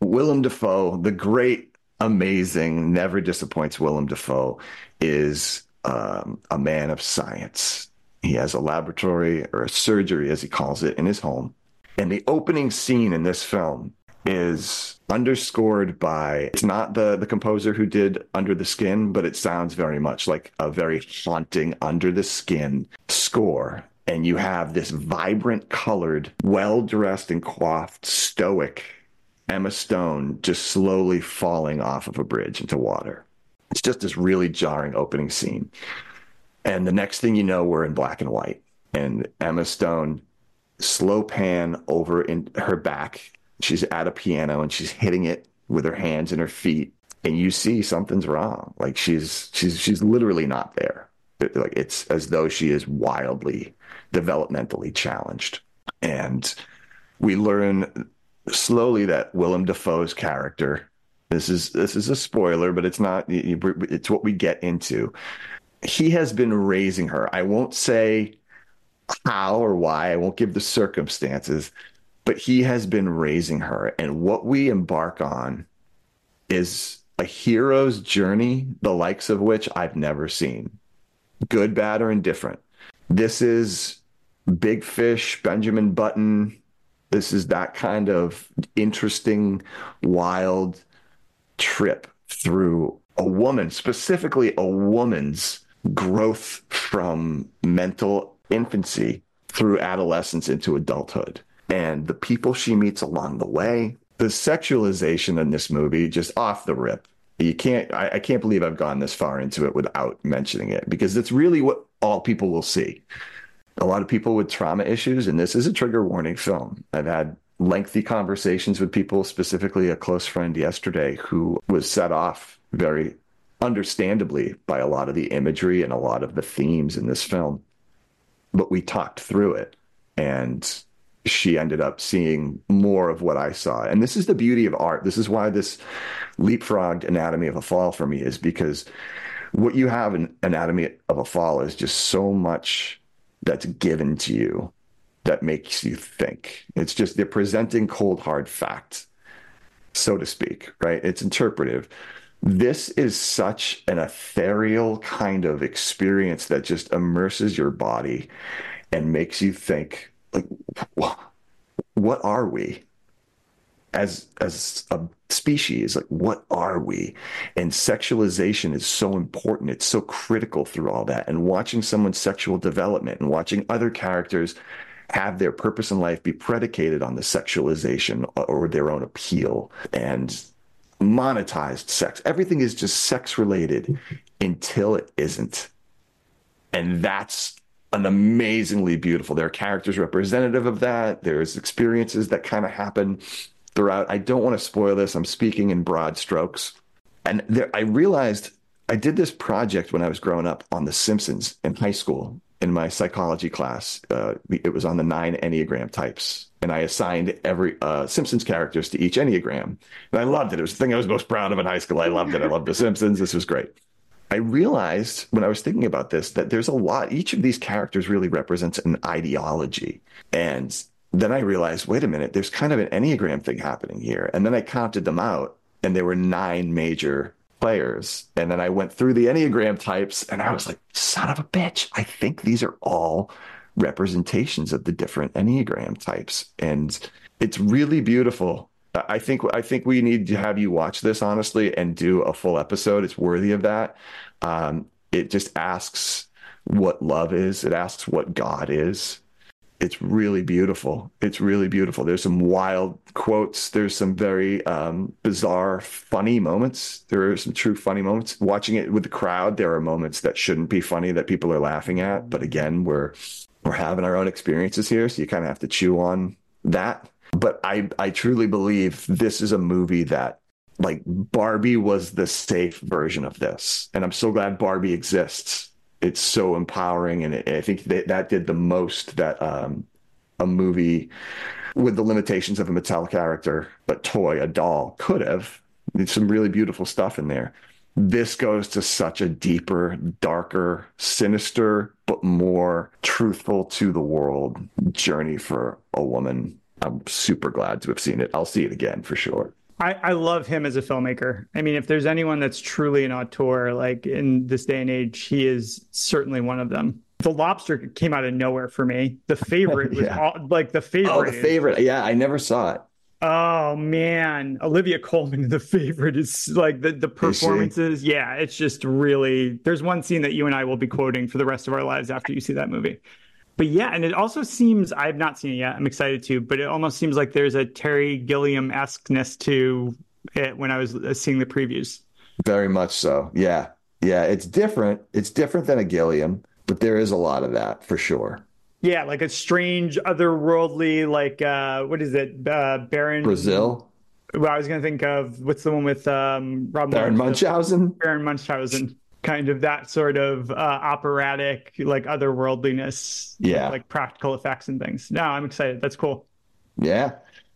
Willem Dafoe, the great, amazing, never disappoints Willem Dafoe, is um, a man of science. He has a laboratory or a surgery, as he calls it, in his home. And the opening scene in this film is underscored by it's not the the composer who did Under the Skin, but it sounds very much like a very haunting Under the Skin score. And you have this vibrant colored, well dressed and coiffed, stoic Emma Stone just slowly falling off of a bridge into water. It's just this really jarring opening scene. And the next thing you know, we're in black and white. And Emma Stone slow pan over in her back. She's at a piano and she's hitting it with her hands and her feet. And you see something's wrong. Like she's she's she's literally not there. Like it's as though she is wildly developmentally challenged. And we learn slowly that Willem Dafoe's character. This is this is a spoiler, but it's not. It's what we get into. He has been raising her. I won't say how or why. I won't give the circumstances, but he has been raising her. And what we embark on is a hero's journey, the likes of which I've never seen, good, bad, or indifferent. This is Big Fish, Benjamin Button, this is that kind of interesting, wild trip through a woman, specifically a woman's growth from mental infancy through adolescence into adulthood. And the people she meets along the way, the sexualization in this movie, just off the rip. You can't, I, I can't believe I've gone this far into it without mentioning it because it's really what all people will see a lot of people with trauma issues, and this is a trigger warning film. I've had lengthy conversations with people, specifically a close friend yesterday who was set off very understandably by a lot of the imagery and a lot of the themes in this film. But we talked through it, and she ended up seeing more of what I saw. And this is the beauty of art. This is why this leapfrogged Anatomy of a Fall for me is because what you have in Anatomy of a Fall is just so much that's given to you that makes you think. It's just they're presenting cold, hard facts, so to speak, right? It's interpretive. This is such an ethereal kind of experience that just immerses your body and makes you think, like, what are we? as as a species? Like what are we? And sexualization is so important. It's so critical through all that. And watching someone's sexual development and watching other characters have their purpose in life be predicated on the sexualization or their own appeal and monetized sex. Everything is just sex related mm-hmm. until it isn't. And that's an amazingly beautiful there are characters representative of that there's experiences that kind of happen throughout. I don't want to spoil this. I'm speaking in broad strokes. And there, I realized I did this project when I was growing up on The Simpsons in high school in my psychology class. Uh, it was on the nine Enneagram types. And I assigned every uh, Simpsons characters to each Enneagram. And I loved it. It was the thing I was most proud of in high school. I loved it. I loved The Simpsons. This was great. I realized when I was thinking about this that there's a lot, each of these characters really represents an ideology. And then I realized, wait a minute, there's kind of an Enneagram thing happening here. And then I counted them out, and there were nine major players. And then I went through the Enneagram types, and I was like, son of a bitch, I think these are all representations of the different Enneagram types. And it's really beautiful. I think I think we need to have you watch this honestly and do a full episode. It's worthy of that. Um, it just asks what love is. It asks what God is it's really beautiful. It's really beautiful. There's some wild quotes. There's some very um, bizarre, funny moments. There are some true funny moments. Watching it with the crowd, there are moments that shouldn't be funny that people are laughing at. But again, we're we're having our own experiences here, so you kind of have to chew on that. But I I truly believe this is a movie that like Barbie was the safe version of this, and I'm so glad Barbie exists it's so empowering, and I think that that did the most that um, a movie with the limitations of a Mattel character, but toy, a doll, could have. There's some really beautiful stuff in there. This goes to such a deeper, darker, sinister, but more truthful to the world journey for a woman. I'm super glad to have seen it. I'll see it again for sure. I, I love him as a filmmaker. I mean, if there's anyone that's truly an auteur, like in this day and age, he is certainly one of them. The Lobster came out of nowhere for me. The favorite was yeah. all, like the favorite. Oh, the favorite. Yeah, I never saw it. Oh man, Olivia Colman, the favorite, is like the the performances. Yeah, it's just really. There's one scene that you and I will be quoting for the rest of our lives after you see that movie. But yeah, and it also seems I've not seen it yet. I'm excited to, but it almost seems like there's a Terry Gilliam esqueness to it when I was uh, seeing the previews. Very much so. Yeah, yeah. It's different. It's different than a Gilliam, but there is a lot of that for sure. Yeah, like a strange, otherworldly, like uh, what is it? Uh, Baron Brazil. Well, I was going to think of what's the one with um, Rob Baron Munchausen. Baron Munchausen, kind of that sort of uh, operatic, like otherworldliness. Yeah, like practical effects and things. No, I'm excited. That's cool. Yeah,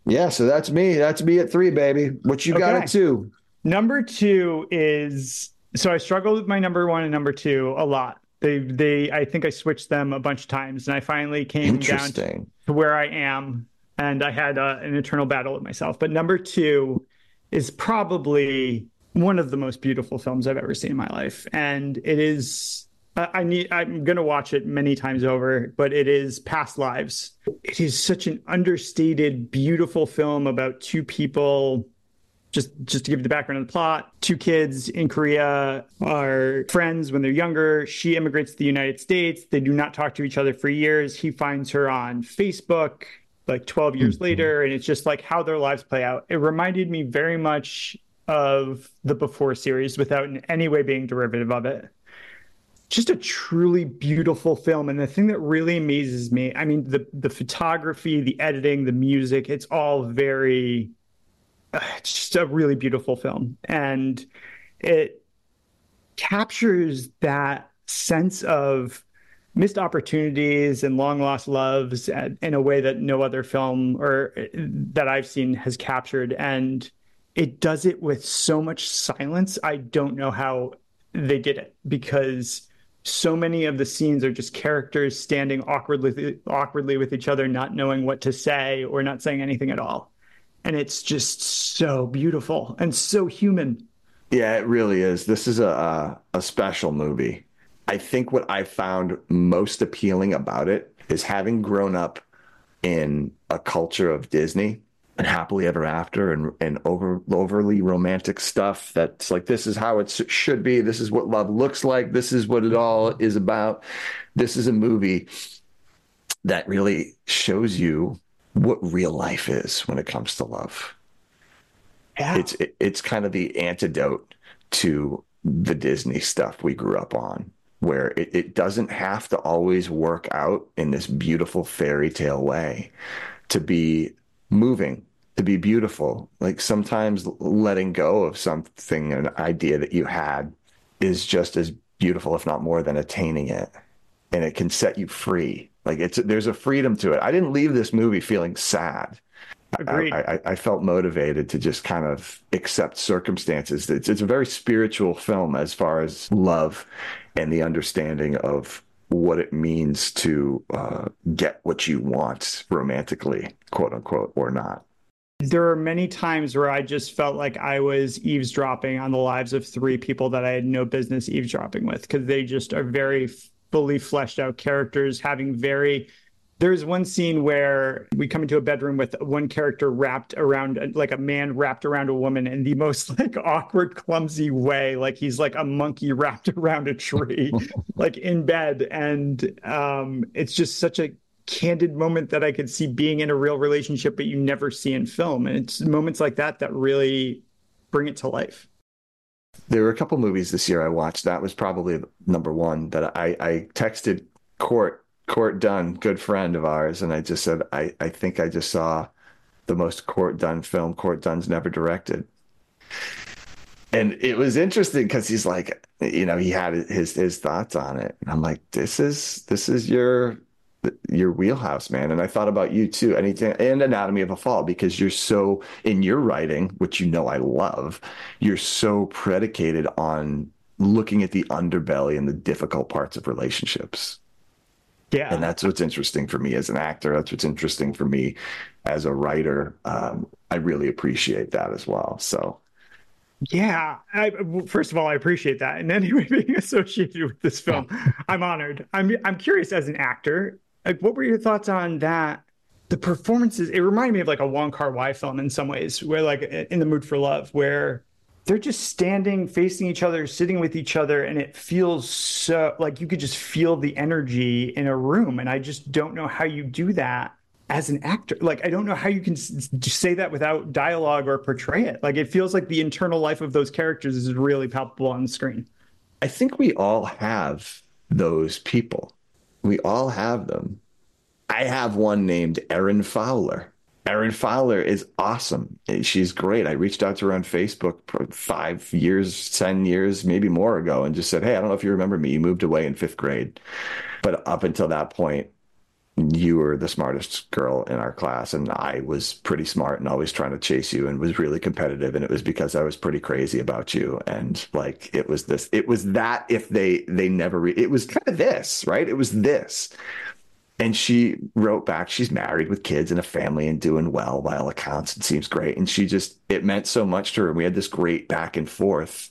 yeah. So that's me. That's me at three, baby. What you okay. got at two? Number two is so I struggled with my number one and number two a lot they they I think I switched them a bunch of times, and I finally came down to, to where I am, and I had uh, an internal battle with myself. But number two is probably one of the most beautiful films I've ever seen in my life, and it is. I need. I'm going to watch it many times over, but it is Past Lives. It is such an understated, beautiful film about two people just just to give you the background of the plot two kids in korea are friends when they're younger she immigrates to the united states they do not talk to each other for years he finds her on facebook like 12 years mm-hmm. later and it's just like how their lives play out it reminded me very much of the before series without in any way being derivative of it. Just a truly beautiful film and the thing that really amazes me i mean the the photography the editing the music it's all very uh, it's just a really beautiful film. And it captures that sense of missed opportunities and long lost loves uh, in a way that no other film or uh, that I've seen has captured. And it does it with so much silence I don't know how they did it because so many of the scenes are just characters standing awkwardly awkwardly with each other not knowing what to say or not saying anything at all and it's just so beautiful and so human. Yeah, it really is. This is a a special movie. I think what I found most appealing about it is having grown up in a culture of Disney and happily ever after and and over overly romantic stuff that's like this is how it should be this is what love looks like this is what it all is about this is a movie that really shows you what real life is when it comes to love. Yeah. It's it, it's kind of the antidote to the Disney stuff we grew up on, where it, it doesn't have to always work out in this beautiful fairy tale way to be moving, to be beautiful. Like sometimes letting go of something, an idea that you had, is just as beautiful, if not more, than attaining it. And it can set you free like it's there's a freedom to it. I didn't leave this movie feeling sad. Agreed. I, I, I, felt motivated to just kind of accept circumstances. It's, it's a very spiritual film as far as love and the understanding of what it means to uh, get what you want romantically, quote unquote, or not. There are many times where I just felt like I was eavesdropping on the lives of three people that I had no business eavesdropping with because they just are very fully fleshed out characters, having very there's one scene where we come into a bedroom with one character wrapped around like a man wrapped around a woman in the most like awkward clumsy way. Like he's like a monkey wrapped around a tree like in bed. And um it's just such a candid moment that i could see being in a real relationship but you never see in film. And it's moments like that that really bring it to life. There were a couple movies this year I watched. That was probably number one that I, I texted Court, Court Dunn, good friend of ours, and I just said, I, I think I just saw the most Court Dunn film Court Dunn's never directed. And it was interesting because he's like, you know, he had his his thoughts on it. And I'm like, this is this is your your wheelhouse, man. And I thought about you too, anything and Anatomy of a Fall, because you're so in your writing, which you know I love, you're so predicated on looking at the underbelly and the difficult parts of relationships. Yeah. And that's what's interesting for me as an actor. That's what's interesting for me as a writer. Um, I really appreciate that as well. So yeah, I, first of all, I appreciate that. And anyway, being associated with this film, I'm honored. I'm I'm curious as an actor like, what were your thoughts on that the performances, it reminded me of like a Wong Kar Wai film in some ways, where like in the mood for love, where they're just standing facing each other, sitting with each other, and it feels so like you could just feel the energy in a room. And I just don't know how you do that as an actor. Like, I don't know how you can say that without dialogue or portray it. Like, it feels like the internal life of those characters is really palpable on the screen. I think we all have those people. We all have them. I have one named Erin Fowler. Erin Fowler is awesome. She's great. I reached out to her on Facebook five years, 10 years, maybe more ago, and just said, Hey, I don't know if you remember me. You moved away in fifth grade. But up until that point, you were the smartest girl in our class and I was pretty smart and always trying to chase you and was really competitive and it was because I was pretty crazy about you and like it was this it was that if they they never re- it was kind of this right it was this and she wrote back she's married with kids and a family and doing well by all accounts it seems great. And she just it meant so much to her. And we had this great back and forth.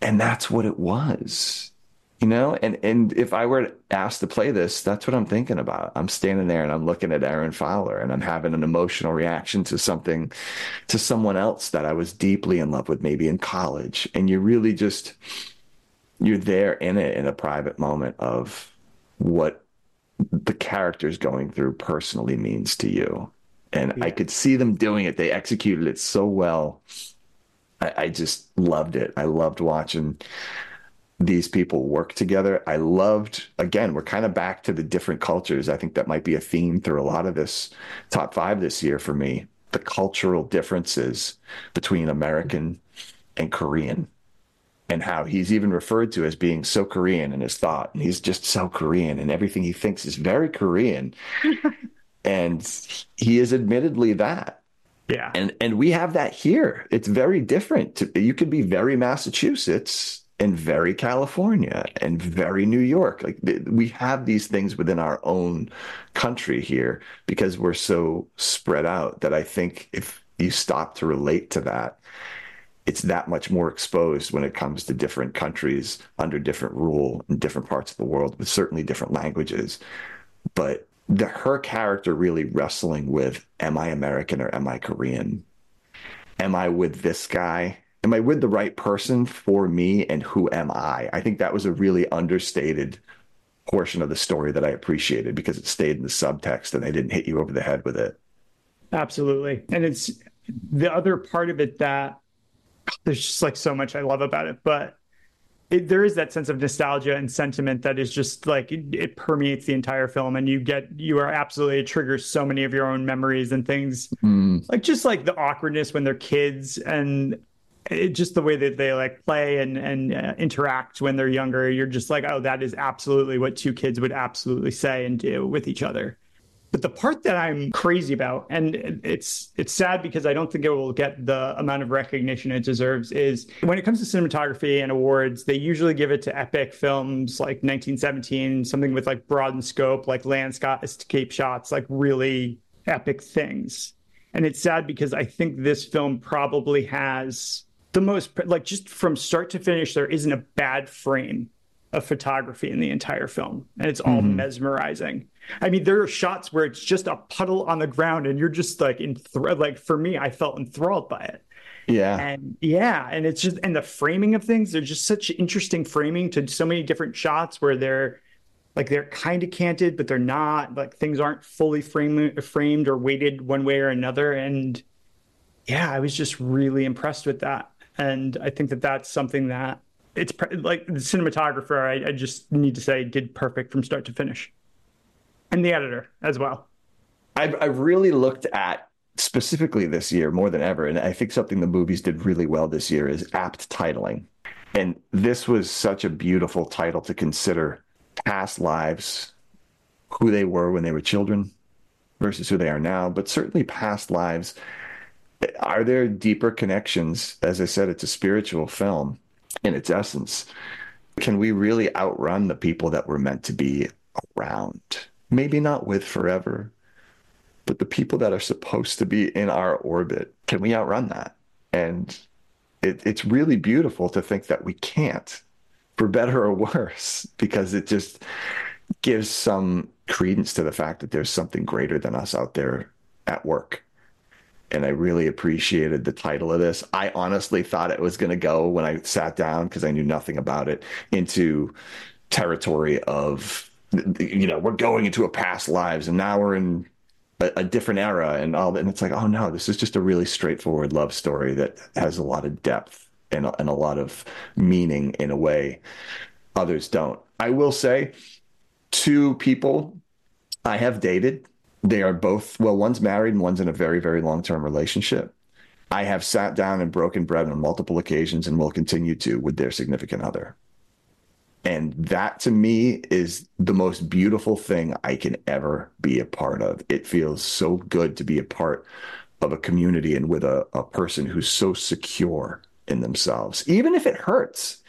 And that's what it was you know? And and if i were asked to play this that's what i'm thinking about. I'm standing there and i'm looking at Erin fowler and i'm having an emotional reaction to something to someone else that i was deeply in love with maybe in college. And you really just you're there in it in a private moment of what the character's going through personally means to you and yeah. i could see them doing it they executed it so well I, I just loved it i loved watching these people work together. I loved, again, we're kind of back to the different cultures. I think that might be a theme through a lot of this top five this year for me the cultural differences between American and Korean, and how he's even referred to as being so Korean in his thought. And he's just so Korean, and everything he thinks is very Korean. and he is admittedly that. Yeah. And and we have that here. It's very different. You could be very Massachusetts and very California and very New York. Like we have these things within our own country here because we're so spread out that I think if you stop to relate to that, it's that much more exposed when it comes to different countries under different rule in different parts of the world with certainly different languages. But the her character really wrestling with am I American or am I Korean? Am I with this guy am I with the right person for me and who am I? I think that was a really understated portion of the story that I appreciated because it stayed in the subtext and they didn't hit you over the head with it. Absolutely. And it's the other part of it that there's just like so much I love about it, but it, there is that sense of nostalgia and sentiment that is just like it, it, permeates the entire film and you get you are absolutely it triggers so many of your own memories and things. Mm. like just like the awkwardness when they're kids and it, just the way that they like play and and uh, interact when they're younger you're just like oh that is absolutely what two kids would absolutely say and do with each other but the part that i'm crazy about and it's it's sad because i don't think it will get the amount of recognition it deserves is when it comes to cinematography and awards they usually give it to epic films like 1917 something with like broad scope like landscape escape shots like really epic things. And it's sad because i think this film probably has the most like just from start to finish there isn't a bad frame of photography in the entire film. And it's all mm-hmm. mesmerizing i mean there are shots where it's just a puddle on the ground and you're just like in like for me i felt enthralled by it. Yeah. And yeah and it's just and the framing of things there's just such interesting framing to so many different shots where they're like they're kind of canted but they're not like things aren't fully framed framed or weighted one way or another. And yeah i was just really impressed with that. And I think that that's something that it's like the cinematographer. I, I just need to say did perfect from start to finish, and the editor as well. I've I've really looked at specifically this year more than ever, and I think something the movies did really well this year is apt titling. And this was such a beautiful title to consider past lives, who they were when they were children versus who they are now, but certainly past lives are there deeper connections? As I said, it's a spiritual film in its essence. Can we really outrun the people that we're meant to be around? Maybe not with forever, but the people that are supposed to be in our orbit, can we outrun that? And it, it's really beautiful to think that we can't, for better or worse, because it just gives some credence to the fact that there's something greater than us out there at work. And I really appreciated the title of this. I honestly thought it was going to go when I sat down because I knew nothing about it into territory of, you know, we're going into a past lives and now we're in a, a different era and all that. And it's like, oh no, this is just a really straightforward love story that has a lot of depth and, and a lot of meaning in a way others don't. I will say, two people I have dated. They are both, well, one's married and one's in a very, very long term relationship. I have sat down and broken bread on multiple occasions and will continue to with their significant other. And that to me is the most beautiful thing I can ever be a part of. It feels so good to be a part of a community and with a, a person who's so secure in themselves, even if it hurts.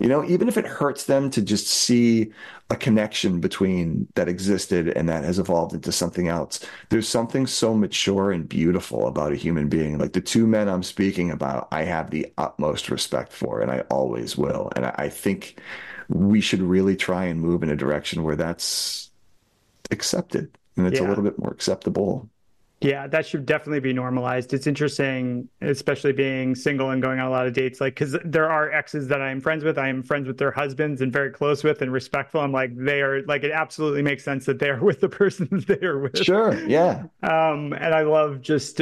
You know, even if it hurts them to just see a connection between that existed and that has evolved into something else, there's something so mature and beautiful about a human being. Like the two men I'm speaking about, I have the utmost respect for, and I always will. And I think we should really try and move in a direction where that's accepted and it's yeah. a little bit more acceptable yeah, that should definitely be normalized. It's interesting, especially being single and going on a lot of dates. Like, because there are exes that I'm friends with. I am friends with their husbands and very close with and respectful. I'm like, they are like, it absolutely makes sense that they are with the person that they are with. Sure. Yeah. Um, and I love just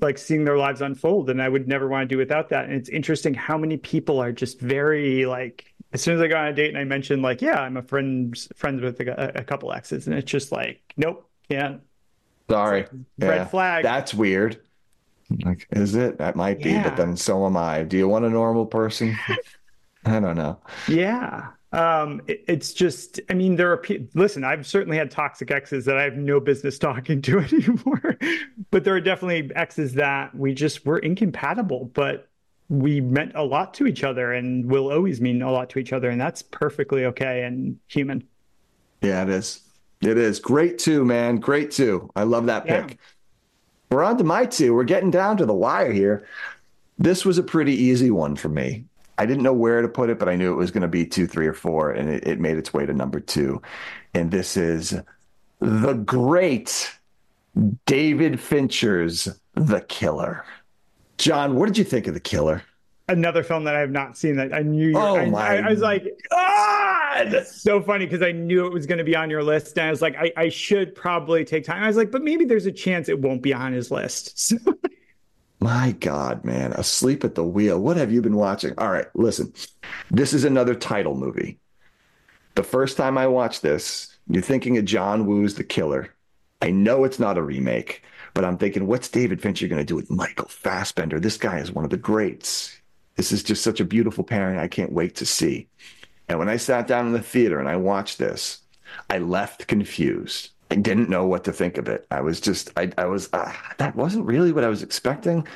like seeing their lives unfold. And I would never want to do without that. And it's interesting how many people are just very like, as soon as I got on a date and I mentioned like, yeah, I'm a friend friends with a, a couple exes, and it's just like, nope, can't Sorry. Like red yeah. flag. That's weird. Like, is it? That might be, yeah. but then so am I. Do you want a normal person? I don't know. Yeah. Um, it, it's just, I mean, there are, listen, I've certainly had toxic exes that I have no business talking to anymore, but there are definitely exes that we just were incompatible, but we meant a lot to each other and will always mean a lot to each other. And that's perfectly okay and human. Yeah, it is. It is great too, man. Great too. I love that pick. Yeah. We're on to my two. We're getting down to the wire here. This was a pretty easy one for me. I didn't know where to put it, but I knew it was going to be two, three, or four, and it, it made its way to number two. And this is the great David Fincher's The Killer. John, what did you think of The Killer? another film that I have not seen that I knew. Oh I, my! I, I, was like, God, so funny because I knew it was going to be on your list, and I was like, I, I, should probably take time. I was like, but maybe there's a chance it won't be on his list. my God, man, asleep at the wheel. What have you been watching? All right, listen, this is another title movie. The first time I watched this, you're thinking of John Woo's The Killer. I know it's not a remake, but I'm thinking, what's David Fincher going to do with Michael Fassbender? This guy is one of the greats. This is just such a beautiful pairing. I can't wait to see. And when I sat down in the theater and I watched this, I left confused. I didn't know what to think of it. I was just, I, I was, uh, that wasn't really what I was expecting.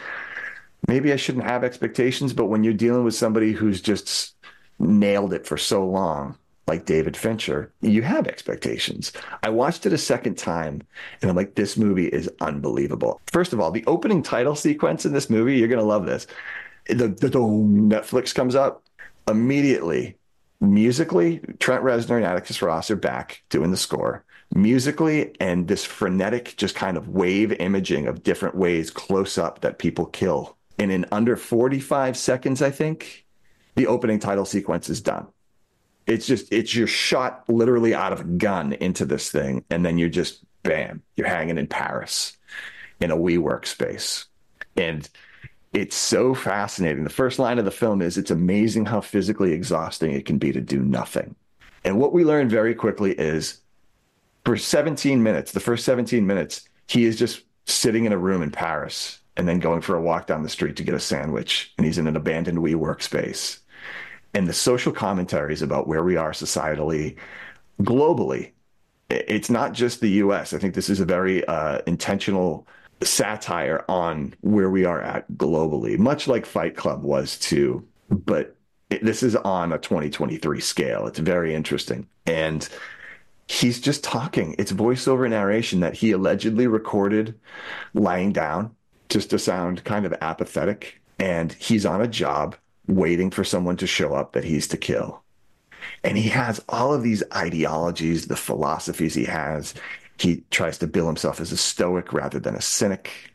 Maybe I shouldn't have expectations, but when you're dealing with somebody who's just nailed it for so long, like David Fincher, you have expectations. I watched it a second time and I'm like, this movie is unbelievable. First of all, the opening title sequence in this movie, you're going to love this the, the, the Netflix comes up immediately. Musically, Trent Reznor and Atticus Ross are back doing the score. Musically, and this frenetic, just kind of wave imaging of different ways close up that people kill. And in under 45 seconds, I think, the opening title sequence is done. It's just, it's your shot literally out of a gun into this thing. And then you're just, bam, you're hanging in Paris in a WeWork space. And it's so fascinating. The first line of the film is it's amazing how physically exhausting it can be to do nothing. And what we learn very quickly is for 17 minutes, the first 17 minutes, he is just sitting in a room in Paris and then going for a walk down the street to get a sandwich. And he's in an abandoned WeWork space. And the social commentaries about where we are societally, globally, it's not just the US. I think this is a very uh, intentional satire on where we are at globally, much like Fight Club was too. But it, this is on a 2023 scale. It's very interesting. And he's just talking. It's voiceover narration that he allegedly recorded lying down just to sound kind of apathetic. And he's on a job waiting for someone to show up that he's to kill. And he has all of these ideologies, the philosophies he has. He tries to bill himself as a stoic rather than a cynic.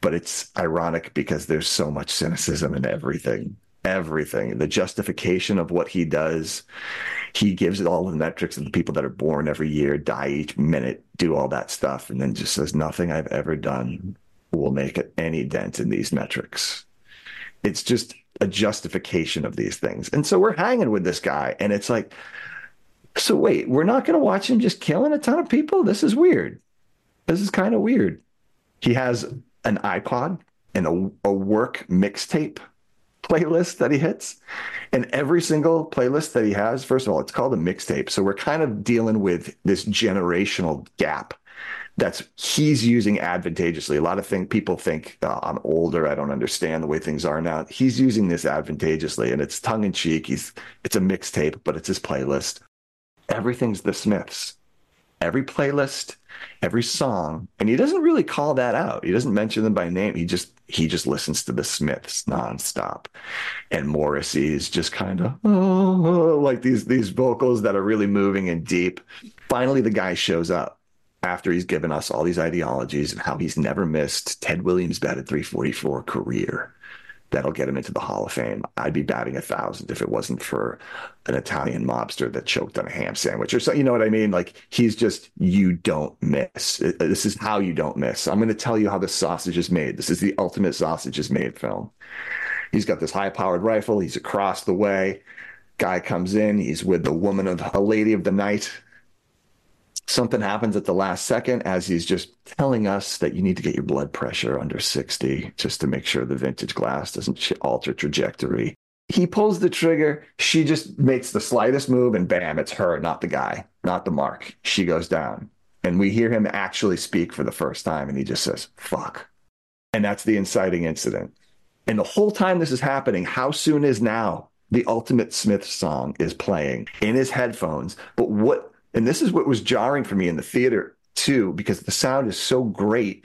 But it's ironic because there's so much cynicism in everything, everything. The justification of what he does, he gives it all the metrics of the people that are born every year, die each minute, do all that stuff, and then just says, Nothing I've ever done will make any dent in these metrics. It's just a justification of these things. And so we're hanging with this guy, and it's like, so wait, we're not going to watch him just killing a ton of people? This is weird. This is kind of weird. He has an iPod and a, a work mixtape playlist that he hits. And every single playlist that he has, first of all, it's called a mixtape. So we're kind of dealing with this generational gap that's he's using advantageously. A lot of thing people think oh, I'm older, I don't understand the way things are now. He's using this advantageously, and it's tongue in cheek. He's it's a mixtape, but it's his playlist. Everything's the Smiths. Every playlist, every song, and he doesn't really call that out. He doesn't mention them by name. He just he just listens to the Smiths nonstop, and Morrissey is just kind of oh, like these these vocals that are really moving and deep. Finally, the guy shows up after he's given us all these ideologies and how he's never missed Ted Williams batted 344 career. That'll get him into the Hall of Fame. I'd be batting a thousand if it wasn't for an Italian mobster that choked on a ham sandwich or so. You know what I mean? Like he's just, you don't miss. Uh, uh, this is how you don't miss. I'm going to tell you how the sausage is made. This is the ultimate sausage is made film. He's got this high powered rifle. He's across the way. Guy comes in. He's with the woman of a lady of the night something happens at the last second as he's just telling us that you need to get your blood pressure under 60 just to make sure the vintage glass doesn't alter trajectory. He pulls the trigger. She just makes the slightest move, and bam, it's her, not the guy, not the mark. She goes down. And we hear him actually speak for the first time, and he just says, fuck. And that's the inciting incident. And the whole time this is happening, how soon is now? The Ultimate Smith song is playing in his headphones. But what and this is what was jarring for me in the theater too, because the sound is so great.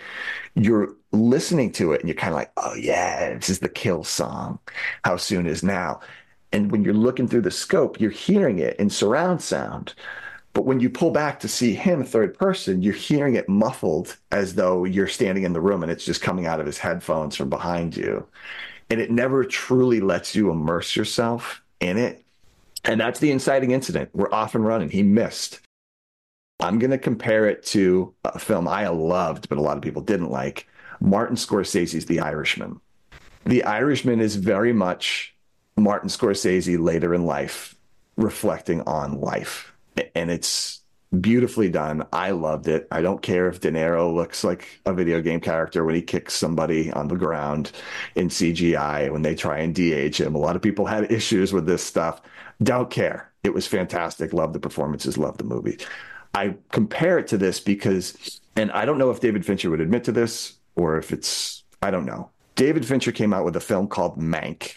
You're listening to it and you're kind of like, oh, yeah, this is the kill song. How soon is now? And when you're looking through the scope, you're hearing it in surround sound. But when you pull back to see him third person, you're hearing it muffled as though you're standing in the room and it's just coming out of his headphones from behind you. And it never truly lets you immerse yourself in it and that's the inciting incident. We're off and running. He missed. I'm going to compare it to a film I loved, but a lot of people didn't like Martin Scorsese's The Irishman. The Irishman is very much Martin Scorsese later in life, reflecting on life. And it's beautifully done. I loved it. I don't care if De Niro looks like a video game character when he kicks somebody on the ground in CGI when they try and de-age him. A lot of people had issues with this stuff. Don't care. It was fantastic. Love the performances. Love the movie. I compare it to this because, and I don't know if David Fincher would admit to this or if it's, I don't know. David Fincher came out with a film called Mank,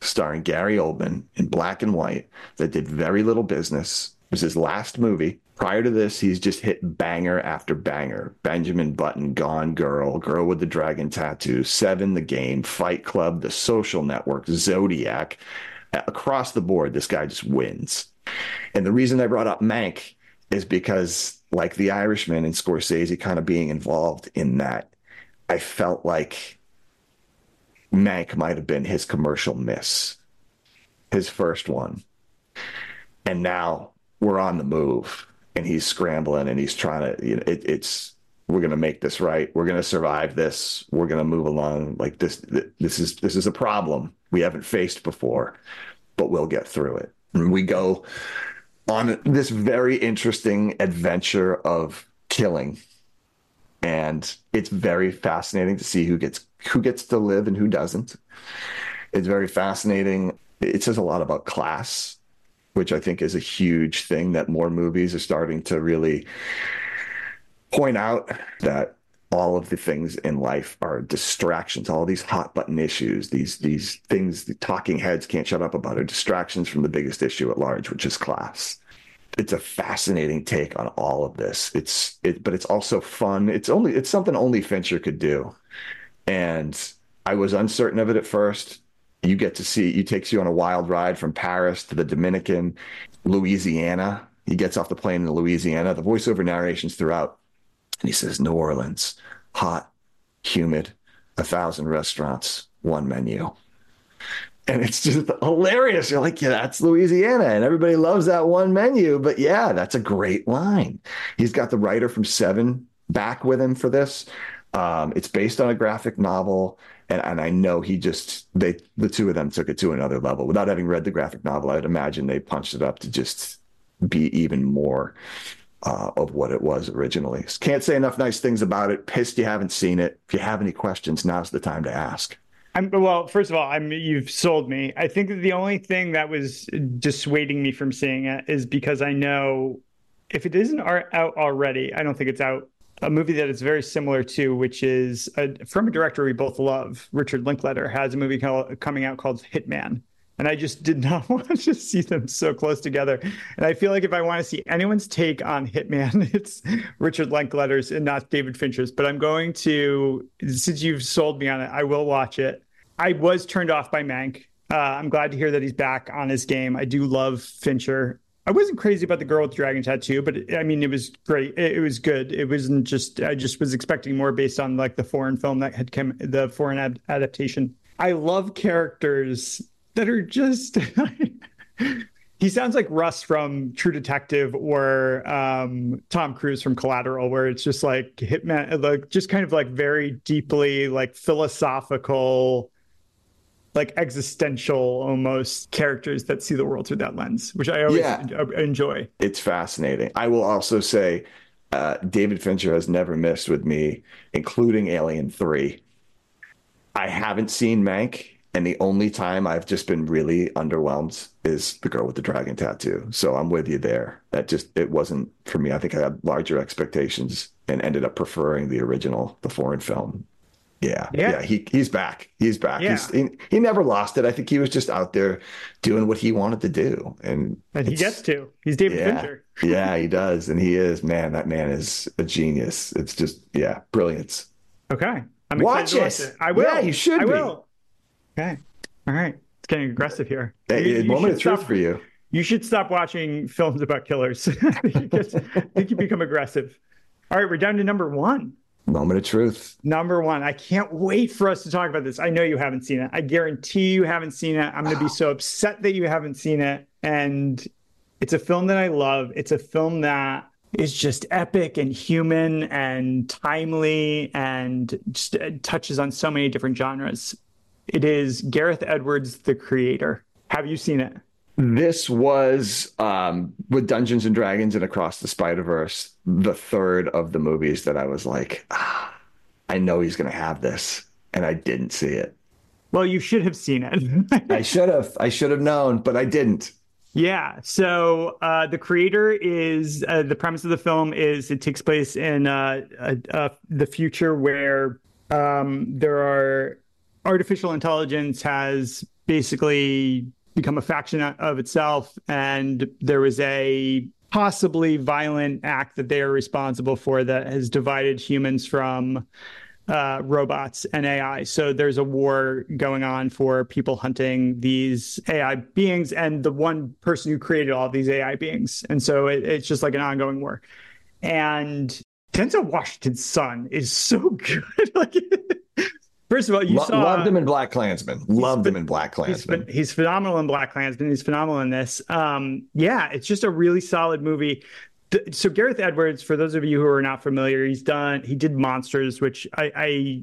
starring Gary Oldman in black and white, that did very little business. It was his last movie. Prior to this, he's just hit banger after banger. Benjamin Button, Gone Girl, Girl with the Dragon Tattoo, Seven, The Game, Fight Club, The Social Network, Zodiac across the board, this guy just wins. And the reason I brought up Mank is because, like The Irishman and Scorsese kind of being involved in that, I felt like Mank might have been his commercial miss, his first one. And now we're on the move and he's scrambling and he's trying to, you know, it, it's, we're going to make this right. We're going to survive this. We're going to move along. Like this, this is, this is a problem we haven't faced before, but we'll get through it. And we go on this very interesting adventure of killing. And it's very fascinating to see who gets who gets to live and who doesn't. It's very fascinating. It says a lot about class, which I think is a huge thing that more movies are starting to really point out that all of the things in life are distractions all these hot button issues these these things the talking heads can't shut up about are distractions from the biggest issue at large which is class it's a fascinating take on all of this it's it but it's also fun it's only it's something only fincher could do and i was uncertain of it at first You get to see, he takes you on a wild ride from Paris to the Dominican, Louisiana. He gets off the plane in Louisiana. The voiceover narrations throughout. And he says, New Orleans, hot, humid, a thousand restaurants, one menu. And it's just hilarious. You're like, yeah, that's Louisiana. And everybody loves that one menu. But yeah, that's a great line. He's got the writer from Seven back with him for this. Um, it's based on a graphic novel. And, and I know he just, they, the two of them took it to another level. Without having read the graphic novel, I'd imagine they punched it up to just be even more uh, of what it was originally. Can't say enough nice things about it. Pissed you haven't seen it. If you have any questions, now's the time to ask. I'm, well, first of all, I'm you've sold me. I think that the only thing that was dissuading me from seeing it is because I know if it isn't out already, I don't think it's out. A movie that is very similar to, which is a, from a director we both love, Richard Linklater, has a movie called, coming out called Hitman and I just did not want to see them so close together. And I feel like if I want to see anyone's take on Hitman, it's Richard Linklater's and not David Fincher's. But I'm going to, since you've sold me on it, I will watch it. I was turned off by Mank. Uh, I'm glad to hear that he's back on his game. I do love Fincher. I wasn't crazy about the girl with the dragon tattoo, but it, I mean, it was great. It, it, was good. It wasn't just. I just was expecting more based on like the foreign film that had come, the foreign ad- adaptation. I love characters that are just he sounds like Rust from True Detective or um, Tom Cruise from Collateral, where it's just like hitman, like just kind of like very deeply like philosophical, like existential almost characters that see the world through that lens, which I always yeah. enjoy. It's fascinating. I will also say, uh, David Fincher has never missed with me, including Alien Three. I haven't seen Mank and the only time I've just been really underwhelmed is the girl with the dragon tattoo. So I'm with you there. That just it wasn't for me. I think I had larger expectations and ended up preferring the original, the foreign film. Yeah, yeah, yeah he he's back. He's back. Yeah. He's, he, he never lost it. I think he was just out there doing what he wanted to do, and and he gets to. He's David yeah, Fincher. yeah, he does, and he is. Man, that man is a genius. It's just yeah, brilliance. Okay, I'm watch it. watch it. I will. Yeah, you should. I be. will. Okay. All right. It's getting aggressive here. Hey, you, you moment of truth stop, for you. You should stop watching films about killers. I think you become aggressive. All right, we're down to number one. Moment of truth. Number one. I can't wait for us to talk about this. I know you haven't seen it. I guarantee you haven't seen it. I'm going to be so upset that you haven't seen it. And it's a film that I love. It's a film that is just epic and human and timely and just touches on so many different genres. It is Gareth Edwards, the creator. Have you seen it? This was um, with Dungeons and Dragons and Across the Spider Verse, the third of the movies that I was like, ah, I know he's going to have this, and I didn't see it. Well, you should have seen it. I should have. I should have known, but I didn't. Yeah. So uh, the creator is uh, the premise of the film is it takes place in uh, the future where um, there are artificial intelligence has basically become a faction of itself, and there was a possibly violent act that they are responsible for that has divided humans from uh, robots and AI. So there's a war going on for people hunting these AI beings and the one person who created all these AI beings. And so it, it's just like an ongoing war. And Denzel Washington's son is so good. like First of all, you Lo- saw loved him in Black Klansman. Loved him in Black Klansman. He's, he's, phenomenal in Black Klansman. He's phenomenal in this. Um, yeah, it's just a really solid movie. So Gareth Edwards, for those of you who are not familiar, he's done. He did Monsters, which I, I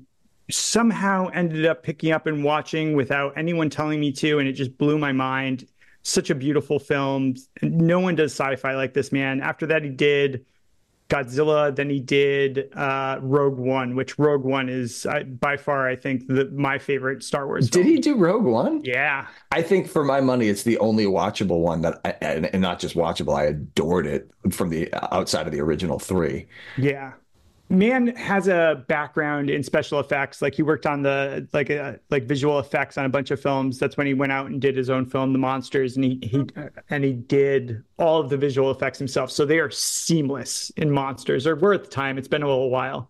somehow ended up picking up and watching without anyone telling me to, and it just blew my mind. Such a beautiful film. No one does sci-fi like this man. After that, he did Godzilla. Then he did uh, Rogue One, which Rogue One is uh, by far, I think, the, my favorite Star Wars. Did he do Rogue One? Yeah, I think for my money, it's the only watchable one that, I, and, and not just watchable. I adored it from the outside of the original three. Yeah, man has a background in special effects. Like he worked on the like uh, like visual effects on a bunch of films. That's when he went out and did his own film the monsters and he he and he did all of the visual effects himself. So they are seamless in monsters. Or were at the time. It's been a little while.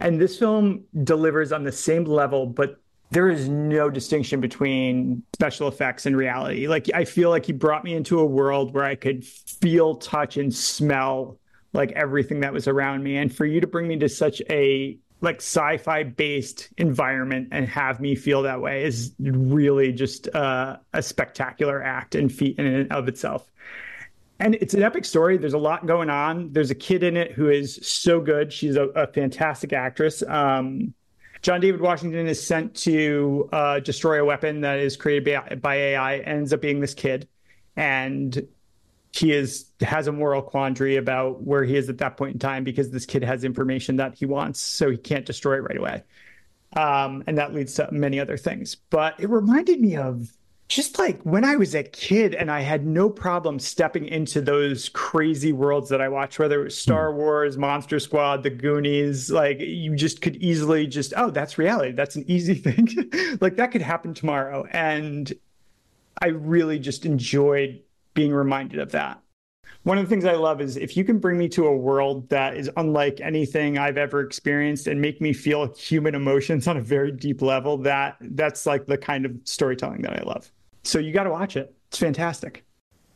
And this film delivers on the same level but there is no distinction between special effects and reality. Like I feel like he brought me into a world where I could feel, touch, and smell like everything that was around me. And for you to bring me to such a like sci-fi based environment and have me feel that way is really just uh, a spectacular act and feat in and of itself. And it's an epic story. There's a lot going on. There's a kid in it who is so good. She's a, a fantastic actress. Um, John David Washington is sent to uh, destroy a weapon that is created by, by AI. Ends up being this kid, and he is has a moral quandary about where he is at that point in time because this kid has information that he wants, so he can't destroy it right away. Um, and that leads to many other things. But it reminded me of just like when I was a kid and I had no problem stepping into those crazy worlds that I watched, whether it was Star hmm. Wars, Monster Squad, The Goonies, like you just could easily just, oh, that's reality. That's an easy thing. like that could happen tomorrow. And I really just enjoyed being reminded of that. One of the things I love is if you can bring me to a world that is unlike anything I've ever experienced and make me feel human emotions on a very deep level, that that's like the kind of storytelling that I love. So you got to watch it. It's fantastic.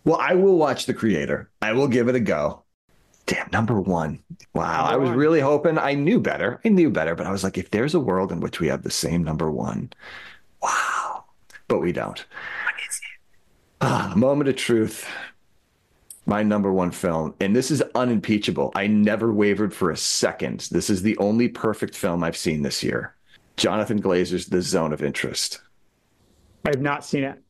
Well, I will watch The Creator. I will give it a go. Damn, number one. Wow. Number I was one. really hoping I knew better. I knew better, but I was like, if there's a world in which we have the same number one, wow. But we don't. Ah, moment of truth. My number one film. And this is unimpeachable. I never wavered for a second. This is the only perfect film I've seen this year. Jonathan Glazer's The Zone of Interest. I have not seen it.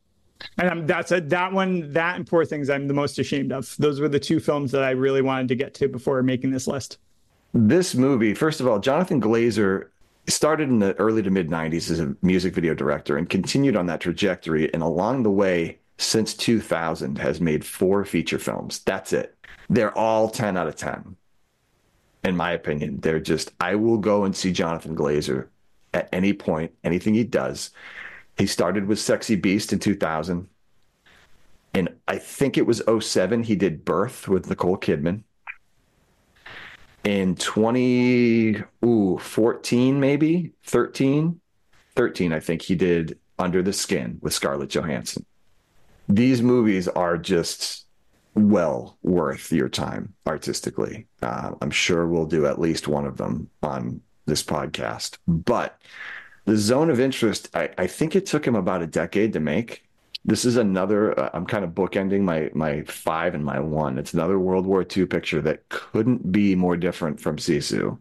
And I'm, that's a, that one, that and Poor Things, I'm the most ashamed of. Those were the two films that I really wanted to get to before making this list. This movie, first of all, Jonathan Glazer started in the early to mid 90s as a music video director and continued on that trajectory. And along the way, since 2000, has made four feature films. That's it. They're all 10 out of 10. In my opinion, they're just, I will go and see Jonathan Glazer at any point, anything he does. He started with Sexy Beast in 2000. And I think it was 07, he did Birth with Nicole Kidman. In 2014, maybe 13, 13, I think he did Under the Skin with Scarlett Johansson. These movies are just well worth your time artistically. Uh, I'm sure we'll do at least one of them on this podcast. But the zone of interest, I, I think it took him about a decade to make. This is another. Uh, I'm kind of bookending my my five and my one. It's another World War II picture that couldn't be more different from Sisu.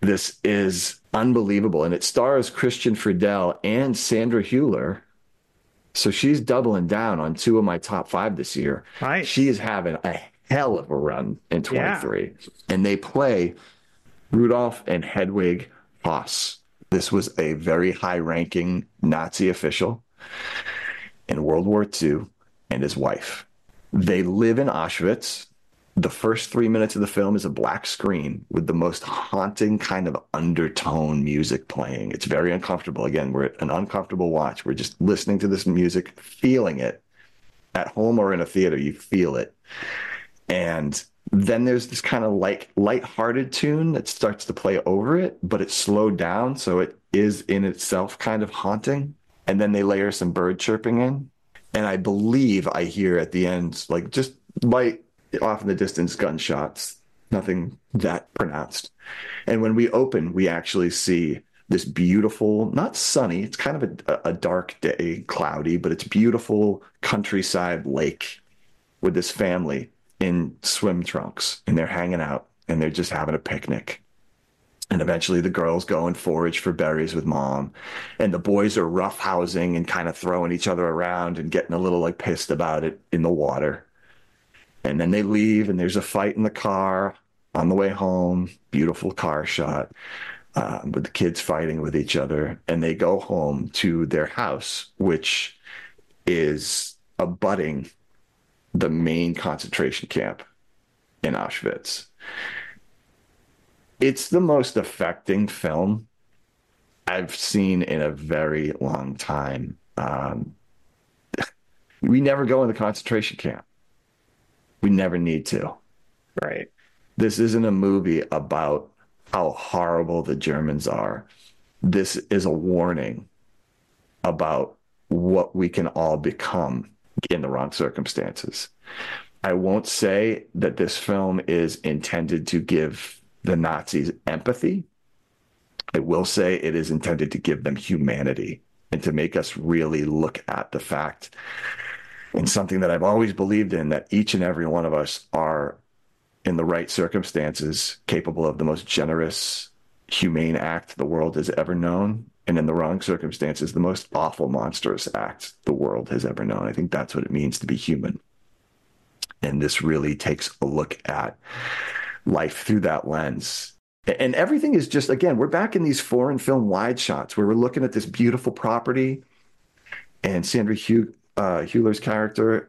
This is unbelievable, and it stars Christian Friedel and Sandra Hüller. So she's doubling down on two of my top five this year. Right. She is having a hell of a run in 23. Yeah. And they play Rudolf and Hedwig Höss. This was a very high ranking Nazi official in World War II and his wife. They live in Auschwitz. The first three minutes of the film is a black screen with the most haunting kind of undertone music playing. It's very uncomfortable. Again, we're an uncomfortable watch. We're just listening to this music, feeling it. At home or in a theater, you feel it. And then there's this kind of like light-hearted tune that starts to play over it, but it's slowed down, so it is in itself kind of haunting. And then they layer some bird chirping in, and I believe I hear at the end like just light off in the distance gunshots, nothing that pronounced. And when we open, we actually see this beautiful, not sunny, it's kind of a, a dark day, cloudy, but it's beautiful countryside lake with this family in swim trunks and they're hanging out and they're just having a picnic. And eventually the girls go and forage for berries with mom. And the boys are roughhousing and kind of throwing each other around and getting a little like pissed about it in the water. And then they leave and there's a fight in the car on the way home. Beautiful car shot um, with the kids fighting with each other. And they go home to their house, which is abutting the main concentration camp in Auschwitz. It's the most affecting film I've seen in a very long time. Um, we never go in the concentration camp. We never need to. Right. This isn't a movie about how horrible the Germans are. This is a warning about what we can all become in the wrong circumstances. I won't say that this film is intended to give the Nazis empathy. I will say it is intended to give them humanity and to make us really look at the fact and something that I've always believed in that each and every one of us are in the right circumstances capable of the most generous humane act the world has ever known and in the wrong circumstances the most awful monstrous act the world has ever known. I think that's what it means to be human. And this really takes a look at life through that lens. And everything is just again we're back in these foreign film wide shots where we're looking at this beautiful property and sandra Hugh, uh, Hüller's character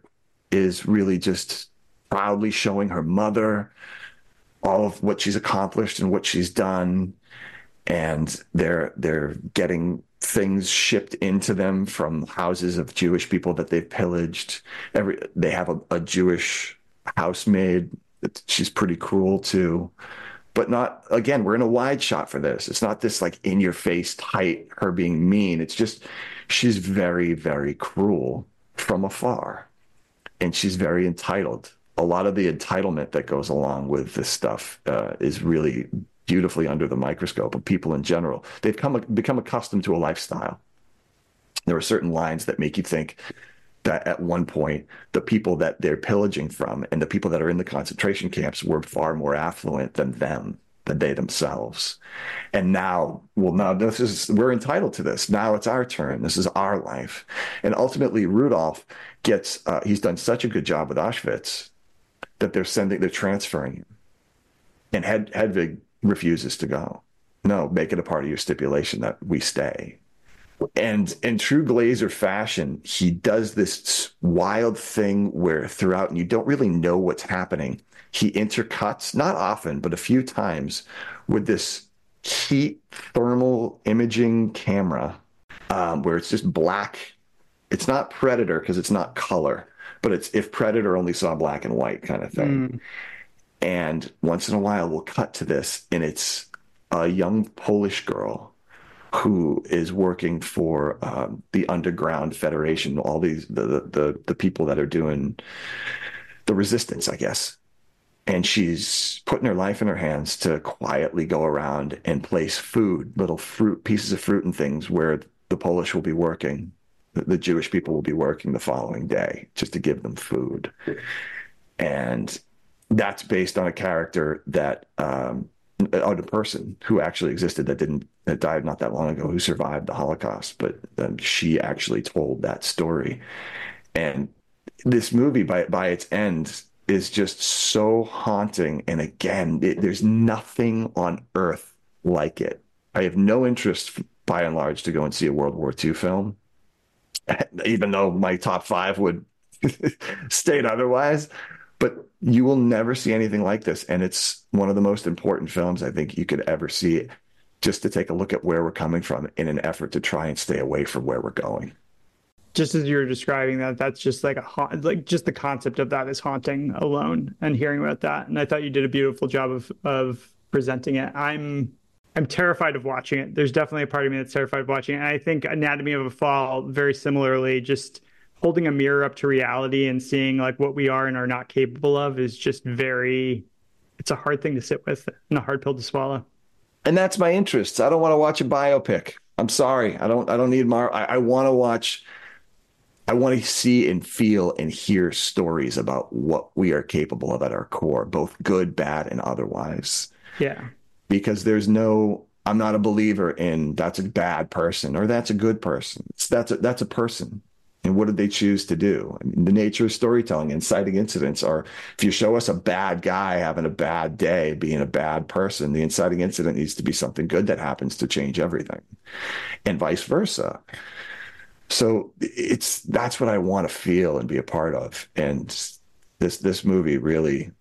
is really just proudly showing her mother all of what she's accomplished and what she's done and they're they're getting things shipped into them from houses of Jewish people that they've pillaged. Every they have a, a Jewish housemaid. She's pretty cruel too, but not again. We're in a wide shot for this. It's not this like in your face tight her being mean. It's just she's very very cruel from afar, and she's very entitled. A lot of the entitlement that goes along with this stuff uh, is really beautifully under the microscope of people in general. They've come become accustomed to a lifestyle. There are certain lines that make you think that at one point the people that they're pillaging from and the people that are in the concentration camps were far more affluent than them than they themselves. And now well now this is we're entitled to this. Now it's our turn. This is our life. And ultimately rudolf gets uh, he's done such a good job with auschwitz that they're sending they're transferring him. And Hed, hedwig refuses to go. No, make it a part of your stipulation that we stay. And in true Glazer fashion, he does this wild thing where throughout, and you don't really know what's happening. He intercuts, not often, but a few times, with this heat thermal imaging camera um, where it's just black. It's not Predator because it's not color, but it's if Predator only saw black and white kind of thing. Mm. And once in a while, we'll cut to this, and it's a young Polish girl who is working for um, the Underground Federation, all these the, the the people that are doing the resistance, I guess. And she's putting her life in her hands to quietly go around and place food, little fruit, pieces of fruit and things where the Polish will be working, the Jewish people will be working the following day, just to give them food. And that's based on a character that um, on a person who actually existed that didn't that died not that long ago who survived the Holocaust, but um, she actually told that story. And this movie, by by its end, is just so haunting. And again, it, there's nothing on earth like it. I have no interest, by and large, to go and see a World War II film, even though my top five would state otherwise but you will never see anything like this. And it's one of the most important films I think you could ever see just to take a look at where we're coming from in an effort to try and stay away from where we're going. Just as you were describing that, that's just like a ha- like just the concept of that is haunting alone, and hearing about that. And I thought you did a beautiful job of of presenting it. I'm I'm terrified of watching it. There's definitely a part of me that's terrified of watching it. And I think Anatomy of a Fall very similarly just holding a mirror up to reality and seeing like what we are and are not capable of is just very it's a hard thing to sit with and a hard pill to swallow. And that's my interests. I don't want to watch a biopic. I'm sorry. I don't i don't need mar i, I want to watch i want to see and feel and hear stories about what we are capable of at our core both good bad and otherwise. Yeah. Because there's no i'm not a believer in that's a bad person or that's a good person. It's, that's a that's a person and what did they choose to do? I mean, the nature of storytelling, inciting incidents are if you show us a bad guy having a bad day, being a bad person, the inciting incident needs to be something good that happens to change everything, and vice versa. So it's that's what I want to feel and be a part of. And this this movie really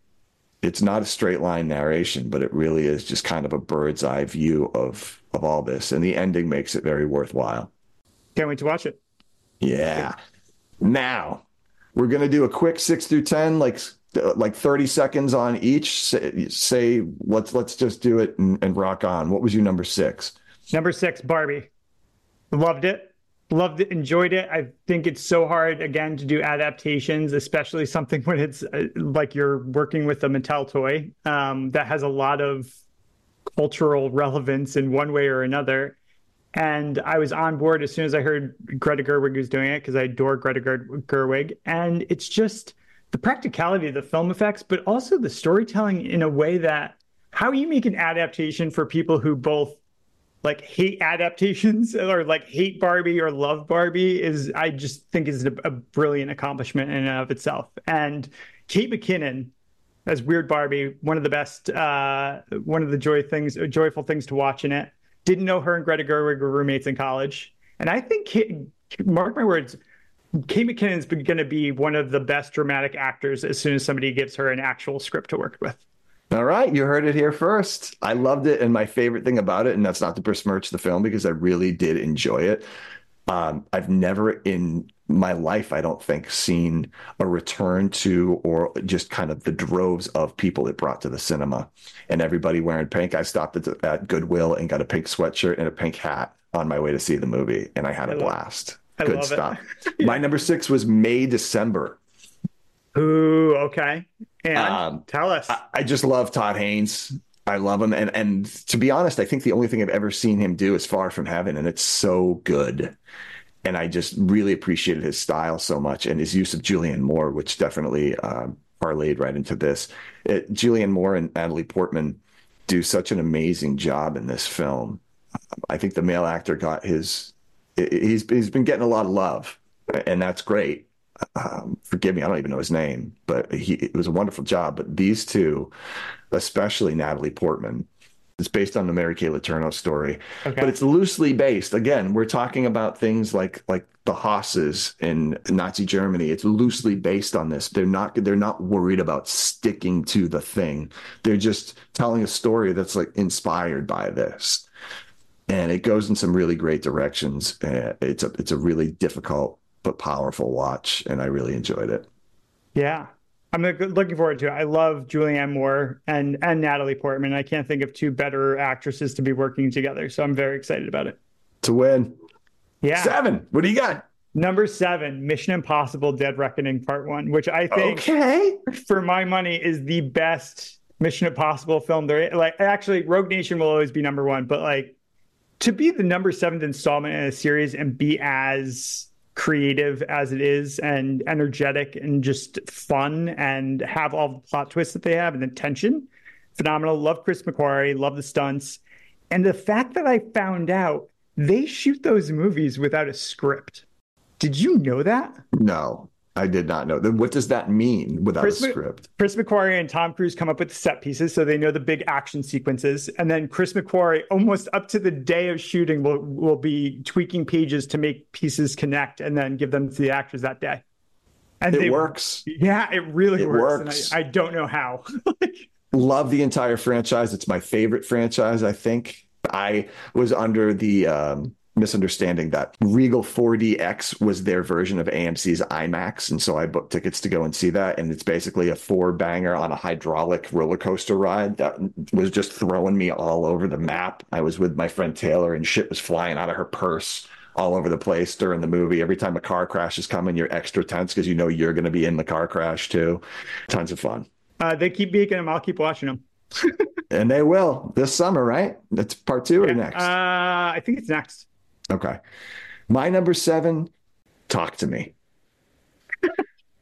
it's not a straight line narration, but it really is just kind of a bird's eye view of of all this. And the ending makes it very worthwhile. Can't wait to watch it. Yeah. Now we're gonna do a quick six through ten, like like thirty seconds on each. Say, say let's let's just do it and, and rock on. What was your number six? Number six, Barbie. Loved it. loved it, enjoyed it. I think it's so hard again to do adaptations, especially something when it's uh, like you're working with a Mattel toy um, that has a lot of cultural relevance in one way or another. And I was on board as soon as I heard Greta Gerwig was doing it because I adore Greta Gerwig. And it's just the practicality of the film effects, but also the storytelling in a way that how you make an adaptation for people who both like hate adaptations or like hate Barbie or love Barbie is I just think is a, a brilliant accomplishment in and of itself. And Kate McKinnon as Weird Barbie, one of the best, uh, one of the joy things, joyful things to watch in it. Didn't know her and Greta Gerwig were roommates in college, and I think mark my words, Kate McKinnon's going to be one of the best dramatic actors as soon as somebody gives her an actual script to work with. All right, you heard it here first. I loved it, and my favorite thing about it, and that's not to besmirch the film because I really did enjoy it. Um, I've never in my life, I don't think, seen a return to or just kind of the droves of people it brought to the cinema, and everybody wearing pink. I stopped at, at Goodwill and got a pink sweatshirt and a pink hat on my way to see the movie, and I had a blast. Good stuff. yeah. My number six was May December. Ooh, okay. And um, tell us. I, I just love Todd Haynes. I love him, and and to be honest, I think the only thing I've ever seen him do is Far from Heaven, and it's so good. And I just really appreciated his style so much, and his use of Julianne Moore, which definitely uh, parlayed right into this. It, Julianne Moore and Natalie Portman do such an amazing job in this film. I think the male actor got his. He's he's been getting a lot of love, and that's great um, forgive me, I don't even know his name, but he it was a wonderful job. But these two, especially Natalie Portman, it's based on the Mary Kay Letourneau story, okay. but it's loosely based. Again, we're talking about things like like the Hosses in Nazi Germany. It's loosely based on this. They're not they're not worried about sticking to the thing. They're just telling a story that's like inspired by this. And it goes in some really great directions. Uh, it's a it's a really difficult but powerful watch, and I really enjoyed it. Yeah, I'm looking forward to it. I love Julianne Moore and and Natalie Portman. I can't think of two better actresses to be working together, so I'm very excited about it. To win, yeah. Seven. What do you got? Number seven, Mission Impossible: Dead Reckoning Part One, which I think, okay, for my money, is the best Mission Impossible film there. Like, actually, Rogue Nation will always be number one, but like to be the number seventh installment in a series and be as creative as it is and energetic and just fun and have all the plot twists that they have and the tension. Phenomenal. Love Chris McQuarrie, love the stunts. And the fact that I found out they shoot those movies without a script. Did you know that? No. I did not know. What does that mean without Chris a script? Chris McQuarrie and Tom Cruise come up with the set pieces so they know the big action sequences. And then Chris McQuarrie, almost up to the day of shooting, will, will be tweaking pages to make pieces connect and then give them to the actors that day. And it they, works. Yeah, it really it works. works. I, I don't know how. Love the entire franchise. It's my favorite franchise, I think. I was under the um, misunderstanding that Regal 4DX was their version of AMC's IMAX. And so I booked tickets to go and see that. And it's basically a four banger on a hydraulic roller coaster ride that was just throwing me all over the map. I was with my friend Taylor and shit was flying out of her purse all over the place during the movie. Every time a car crash is coming, you're extra tense because you know you're going to be in the car crash too. Tons of fun. Uh, they keep making them. I'll keep watching them. and they will this summer, right? That's part two yeah. or next? Uh, I think it's next. Okay. My number seven, Talk to Me.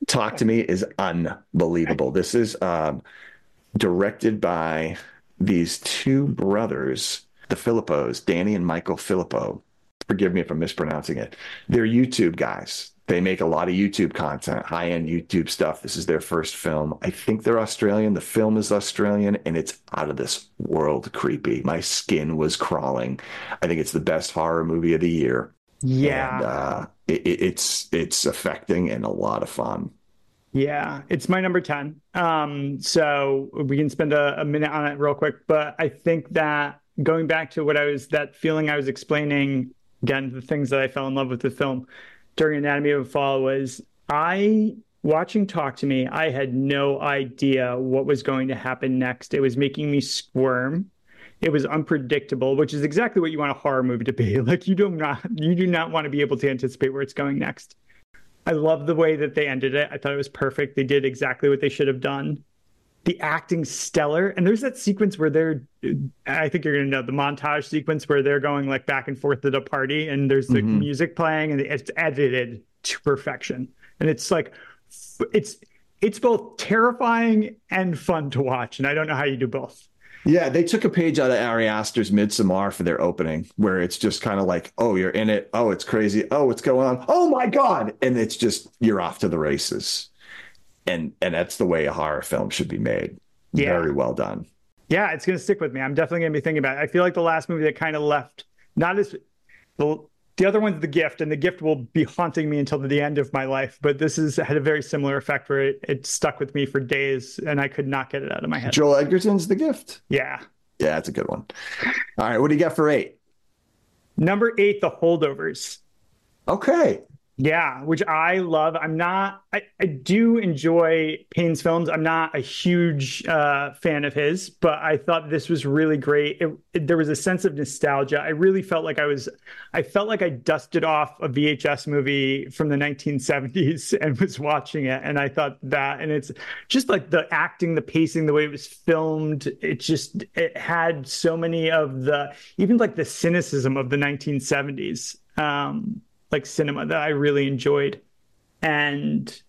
Talk to Me is unbelievable. This is um, directed by these two brothers, the Philippos, Danny and Michael Philippou. Forgive me if I'm mispronouncing it. They're YouTube guys. They make a lot of YouTube content, high end YouTube stuff. This is their first film. I think they're Australian. The film is Australian and it's out of this world creepy. My skin was crawling. I think it's the best horror movie of the year. Yeah. And, uh, it, it's, it's affecting and a lot of fun. Yeah, it's my number 10. Um, so we can spend a, a minute on it real quick. But I think that going back to what I was, that feeling I was explaining, again, the things that I fell in love with the film during Anatomy of a Fall was I watching Talk to Me, I had no idea what was going to happen next. It was making me squirm. It was unpredictable, which is exactly what you want a horror movie to be. Like you do not you do not want to be able to anticipate where it's going next. I love the way that they ended it. I thought it was perfect. They did exactly what they should have done. The acting stellar, and there's that sequence where they're. I think you're gonna know the montage sequence where they're going like back and forth at a party, and there's the mm-hmm. music playing, and it's edited to perfection, and it's like, it's it's both terrifying and fun to watch, and I don't know how you do both. Yeah, they took a page out of Ari Aster's Midsommar for their opening, where it's just kind of like, oh, you're in it. Oh, it's crazy. Oh, what's going on? Oh my God. And it's just you're off to the races. And and that's the way a horror film should be made. Yeah. Very well done. Yeah, it's gonna stick with me. I'm definitely gonna be thinking about it. I feel like the last movie that kind of left not as the the other one's the gift, and the gift will be haunting me until the end of my life. But this has had a very similar effect where it, it stuck with me for days, and I could not get it out of my head. Joel Edgerton's the gift. Yeah, yeah, that's a good one. All right, what do you got for eight? Number eight, the holdovers. Okay. Yeah, which I love. I'm not, I, I do enjoy Payne's films. I'm not a huge uh, fan of his, but I thought this was really great. It, it, there was a sense of nostalgia. I really felt like I was, I felt like I dusted off a VHS movie from the 1970s and was watching it. And I thought that, and it's just like the acting, the pacing, the way it was filmed. It just, it had so many of the, even like the cynicism of the 1970s. Um, like cinema that I really enjoyed. And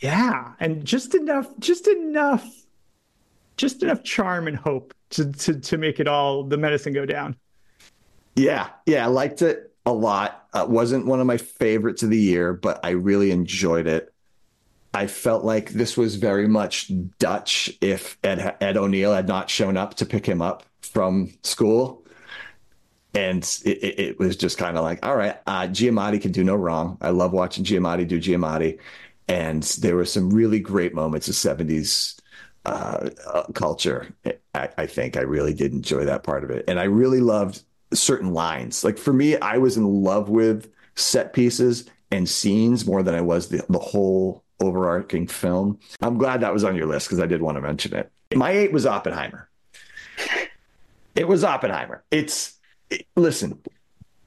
yeah, and just enough, just enough, just enough charm and hope to to to make it all the medicine go down. Yeah, yeah, I liked it a lot. Uh, wasn't one of my favorites of the year, but I really enjoyed it. I felt like this was very much Dutch if Ed, Ed O'Neill had not shown up to pick him up from school and it, it, was just kind of like, all right, uh, Giamatti can do no wrong. I love watching Giamatti do Giamatti, and there were some really great moments of '70s uh, uh, culture. I, I, think I really did enjoy that part of it, and I really loved certain lines. Like for me, I was in love with set pieces and scenes more than I was the, the whole overarching film. I'm glad that was on your list because I did want to mention it. My eight was Oppenheimer. It was Oppenheimer. It's listen,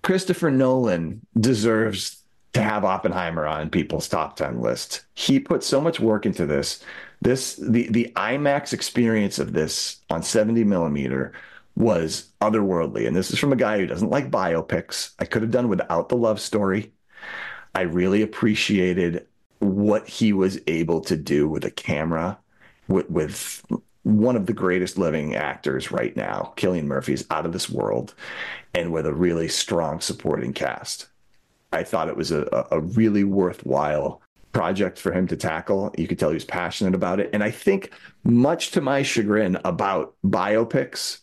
Christopher Nolan deserves to have Oppenheimer on people's top 10 list. He put so much work into this. This the the IMAX experience of this on 70 millimeter was otherworldly. And this is from a guy who doesn't like biopics. I could have done without the love story. I really appreciated what he was able to do with a camera with, with one of the greatest living actors right now. Cillian Murphy's out of this world and with a really strong supporting cast. I thought it was a, a really worthwhile project for him to tackle. You could tell he was passionate about it. And I think, much to my chagrin about biopics,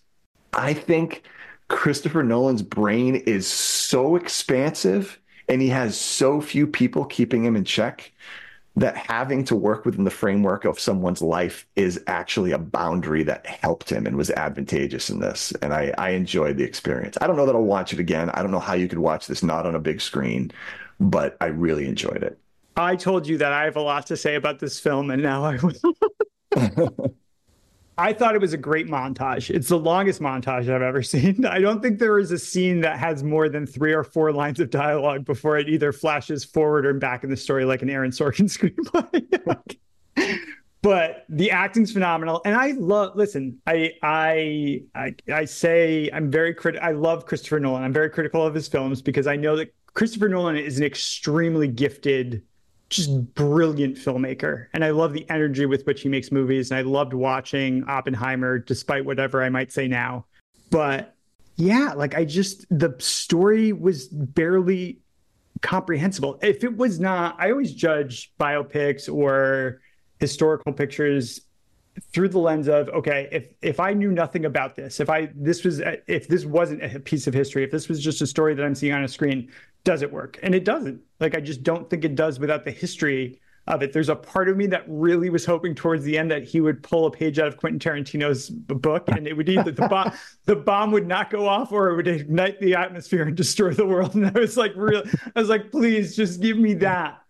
I think Christopher Nolan's brain is so expansive and he has so few people keeping him in check that having to work within the framework of someone's life is actually a boundary that helped him and was advantageous in this. And I, I enjoyed the experience. I don't know that I'll watch it again. I don't know how you could watch this not on a big screen, but I really enjoyed it. I told you that I have a lot to say about this film, and now I will. I thought it was a great montage. It's the longest montage I've ever seen. I don't think there is a scene that has more than three or four lines of dialogue before it either flashes forward or back in the story like an Aaron Sorkin screenplay. but the acting's phenomenal, and I love. Listen, I I I, I say I'm very critical. I love Christopher Nolan. I'm very critical of his films because I know that Christopher Nolan is an extremely gifted just brilliant filmmaker. And I love the energy with which he makes movies. And I loved watching Oppenheimer, despite whatever I might say now. But yeah, like I just, the story was barely comprehensible. If it was not, I always judge biopics or historical pictures through the lens of okay if if i knew nothing about this if i this was if this wasn't a piece of history if this was just a story that i'm seeing on a screen does it work? And it doesn't. Like I just don't think it does without the history of it. There's a part of me that really was hoping towards the end that he would pull a page out of Quentin Tarantino's book, and it would either the bomb the bomb would not go off or it would ignite the atmosphere and destroy the world. And I was like, real. I was like, please, just give me that.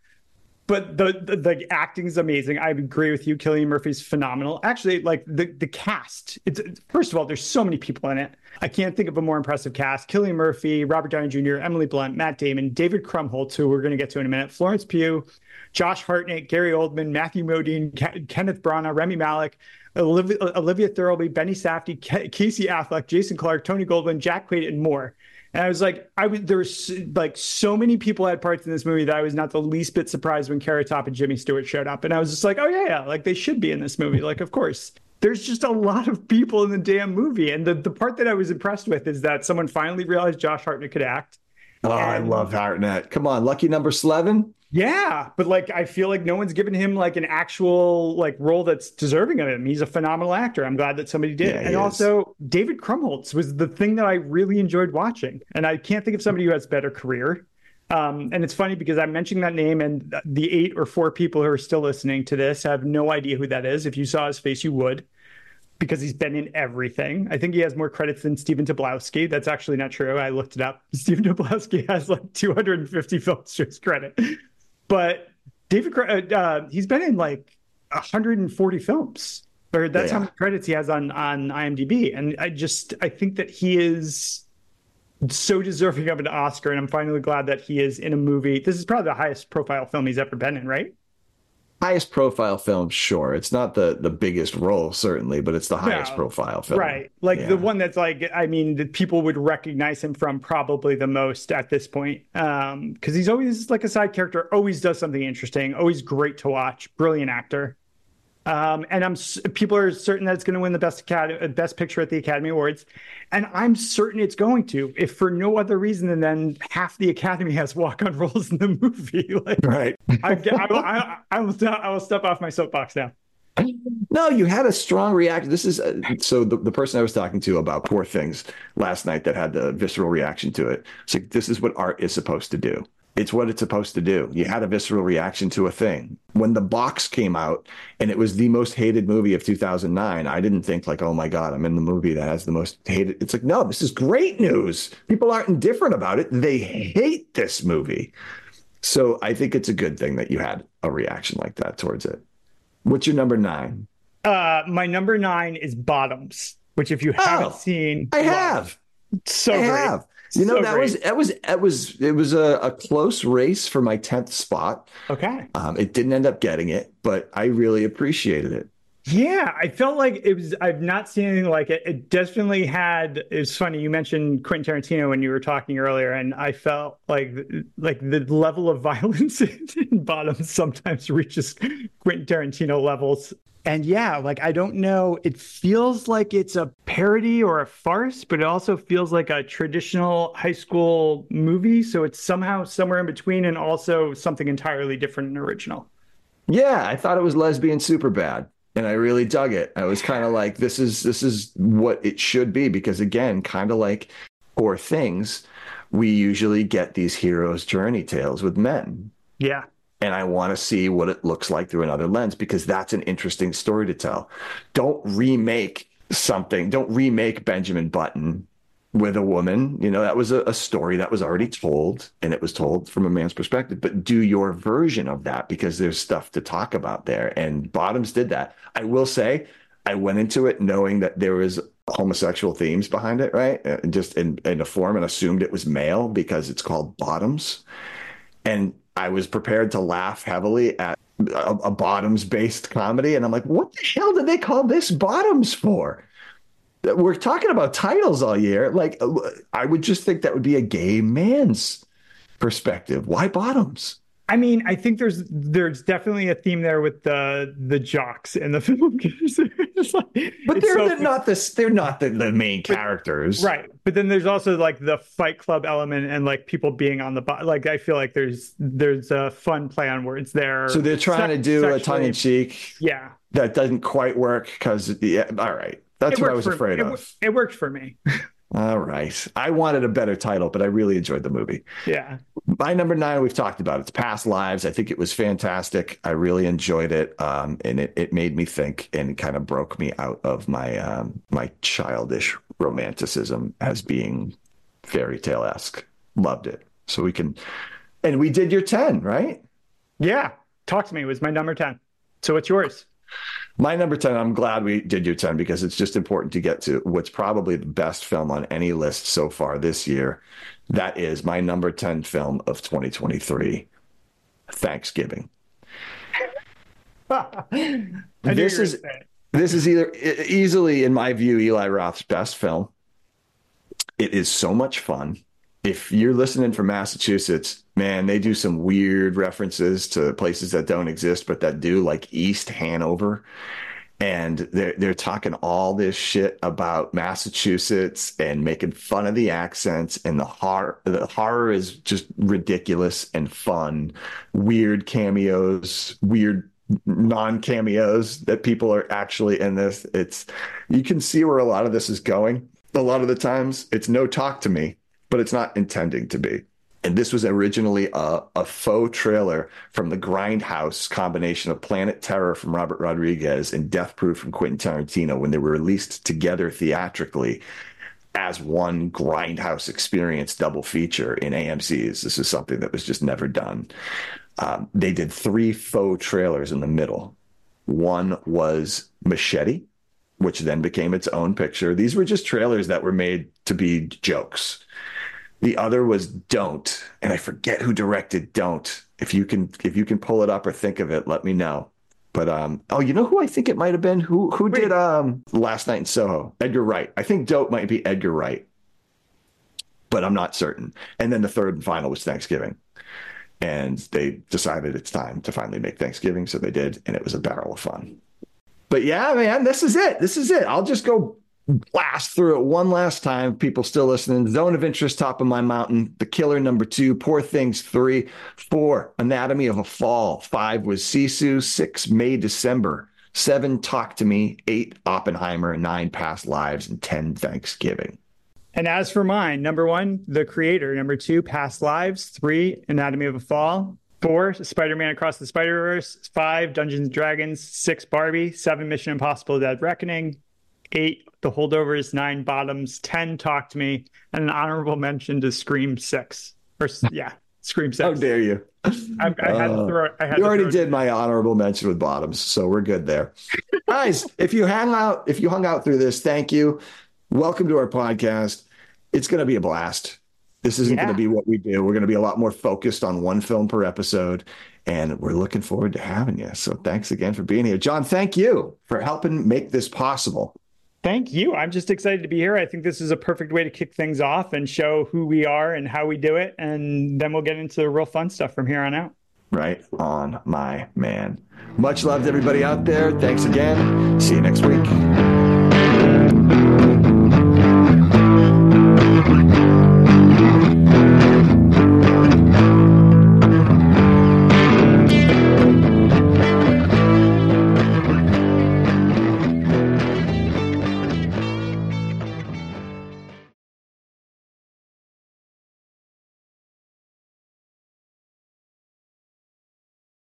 But the, the the acting's amazing. I agree with you. Cillian Murphy's phenomenal. Actually, like the the cast. It's first of all, there's so many people in it. I can't think of a more impressive cast. Cillian Murphy, Robert Downey Jr., Emily Blunt, Matt Damon, David Krumholtz, who we're going to get to in a minute, Florence Pugh, Josh Hartnett, Gary Oldman, Matthew Modine, Ke- Kenneth Branagh, Rami Malek, Olivia, Olivia Thirlby, Benny Safdie, Casey Affleck, Jason Clarke, Tony Goldwyn, Jack Quaid, and more. And I was like, I was there was like so many people had parts in this movie that I was not the least bit surprised when Carrot Top and Jimmy Stewart showed up. And I was just like, oh yeah, yeah, like they should be in this movie. Like, of course. There's just a lot of people in the damn movie. And the, the part that I was impressed with is that someone finally realized Josh Hartnett could act. Oh, I love Hartnett. Come on, lucky number 11. Yeah, but like I feel like no one's given him like an actual like role that's deserving of him. He's a phenomenal actor. I'm glad that somebody did. Yeah, and is. also David Krumholtz was the thing that I really enjoyed watching. And I can't think of somebody who has better career. Um, and it's funny because I'm mentioning that name, and the eight or four people who are still listening to this have no idea who that is. If you saw his face, you would, because he's been in everything. I think he has more credits than Stephen Tobolowsky. That's actually not true. I looked it up. Stephen Tobolowsky has like 250 films to his credit, but David, uh, uh, he's been in like 140 films, or that's how many credits he has on on IMDb. And I just I think that he is so deserving of an Oscar, and I'm finally glad that he is in a movie. This is probably the highest profile film he's ever been in, right? Highest profile film, sure. It's not the the biggest role, certainly, but it's the highest No. profile film. Right. Like Yeah. the one that's like, I mean, that people would recognize him from probably the most at this point. Um, because he's always like a side character, always does something interesting, always great to watch, brilliant actor. Um, and I'm people are certain that it's going to win the best academy, best picture at the Academy Awards, and I'm certain it's going to, if for no other reason than then half the Academy has walk-on roles in the movie. like, Right. I, I, I, I will, I will step off my soapbox now. No, you had a strong reaction. This is uh, so the, the person I was talking to about Poor Things last night that had the visceral reaction to it. It's like, this is what art is supposed to do. It's what it's supposed to do. You had a visceral reaction to a thing. When the box came out and it was the most hated movie of 2009, I didn't think like, oh my God, I'm in the movie that has the most hated. It's like, no, this is great news. People aren't indifferent about it. They hate this movie. So I think it's a good thing that you had a reaction like that towards it. What's your number nine? Uh, my number nine is Bottoms, which if you haven't Oh, seen, I have. so I great. have. You know So that great. was that was that was it was a, a close race for my tenth spot. okay. Um, it didn't end up getting it, but I really appreciated it. Yeah, I felt like it was. I've not seen anything like it. It definitely had. It's funny you mentioned Quentin Tarantino when you were talking earlier, and I felt like like the level of violence in Bottom sometimes reaches Quentin Tarantino levels. And yeah, like I don't know. It feels like it's a parody or a farce, but it also feels like a traditional high school movie. So it's somehow somewhere in between, and also something entirely different and original. Yeah, I thought it was lesbian super bad, and I really dug it. I was kind of like, this is this is what it should be because again, kind of like Poor Things, we usually get these heroes' journey tales with men. Yeah. And I want to see what it looks like through another lens because that's an interesting story to tell. Don't remake something. Don't remake Benjamin Button with a woman. You know, that was a, a story that was already told and it was told from a man's perspective, but do your version of that because there's stuff to talk about there. And Bottoms did that. I will say, I went into it knowing that there was homosexual themes behind it, right? Uh, Just in, in a form and assumed it was male because it's called Bottoms and I was prepared to laugh heavily at a, a bottoms based comedy. And I'm like, what the hell did they call this bottoms for? We're talking about titles all year. Like, I would just think that would be a gay man's perspective. Why bottoms? I mean, I think there's there's definitely a theme there with the the jocks in the film. It's like- But they're, so- they're not this. They're not the, the main characters, right. But then there's also like the Fight Club element and like people being on the bo- like. I feel like there's there's a fun play on words there. So they're trying Se- to do a tongue in cheek Yeah, that doesn't quite work because, yeah, all right. That's It what I was afraid it, of. It worked for me. All right. I wanted a better title, but I really enjoyed the movie. Yeah. My number nine, we've talked about it's past lives. I think it was fantastic. I really enjoyed it, um, and it, it made me think and kind of broke me out of my um, my childish romanticism as being fairy tale esque. Loved it. So we can, and we did your ten, right? Yeah. Talk to Me it was my number 10. So what's yours? My number 10, I'm glad we did your 10 because it's just important to get to what's probably the best film on any list so far this year. That is my number 10 film of 2023, Thanksgiving. this is this is either easily, in my view, Eli Roth's best film. It is so much fun. If you're listening from Massachusetts, man, they do some weird references to places that don't exist, but that do, like East Hanover. And they're they're talking all this shit about Massachusetts and making fun of the accents and the horror. The horror is just ridiculous and fun. Weird cameos, weird non cameos that people are actually in this. It's you can see where a lot of this is going. A lot of the times it's no talk to me, but it's not intending to be. And this was originally a, a faux trailer from the Grindhouse combination of Planet Terror from Robert Rodriguez and Death Proof from Quentin Tarantino when they were released together theatrically as one Grindhouse experience double feature in AMC's. This is something that was just never done. Um, they did three faux trailers in the middle. One was Machete, which then became its own picture. These were just trailers that were made to be jokes. The other was Don't, and I forget who directed Don't. If you can, if you can pull it up or think of it, let me know. But um, oh, you know who I think it might have been? Who who Wait. did um Last Night in Soho? Edgar Wright. I think Dope might be Edgar Wright, but I'm not certain. And then the third and final was Thanksgiving and they decided it's time to finally make Thanksgiving. So they did, and it was a barrel of fun. But yeah, man, this is it. This is it. I'll just go blast through it one last time. People still listening. Zone of interest, top of my mountain. The killer number two. Poor things three. Four. Anatomy of a fall. Five was Sisu. Six May December. Seven Talk to Me. Eight Oppenheimer. Nine Past Lives. And ten Thanksgiving. And as for mine, number one, The Creator. Number two, Past Lives. Three, Anatomy of a Fall. Four, Spider Man Across the Spider Verse. Five, Dungeons and Dragons. Six, Barbie. Seven, Mission Impossible Dead Reckoning. Eight, The Holdovers. Nine, Bottoms. Ten, Talk to Me. And an honorable mention to Scream Six. Or, yeah, Scream Six. How dare you? I, I had uh, to throw I had you already did my honorable mention with Bottoms, so we're good there. Guys, if you hang out, if you hung out through this, thank you. Welcome to our podcast. It's going to be a blast. This isn't yeah. going to be what we do. We're going to be a lot more focused on one film per episode, and we're looking forward to having you. So thanks again for being here. John, thank you for helping make this possible. Thank you. I'm just excited to be here. I think this is a perfect way to kick things off and show who we are and how we do it. And then we'll get into the real fun stuff from here on out. Right on, my man. Much love to everybody out there. Thanks again. See you next week.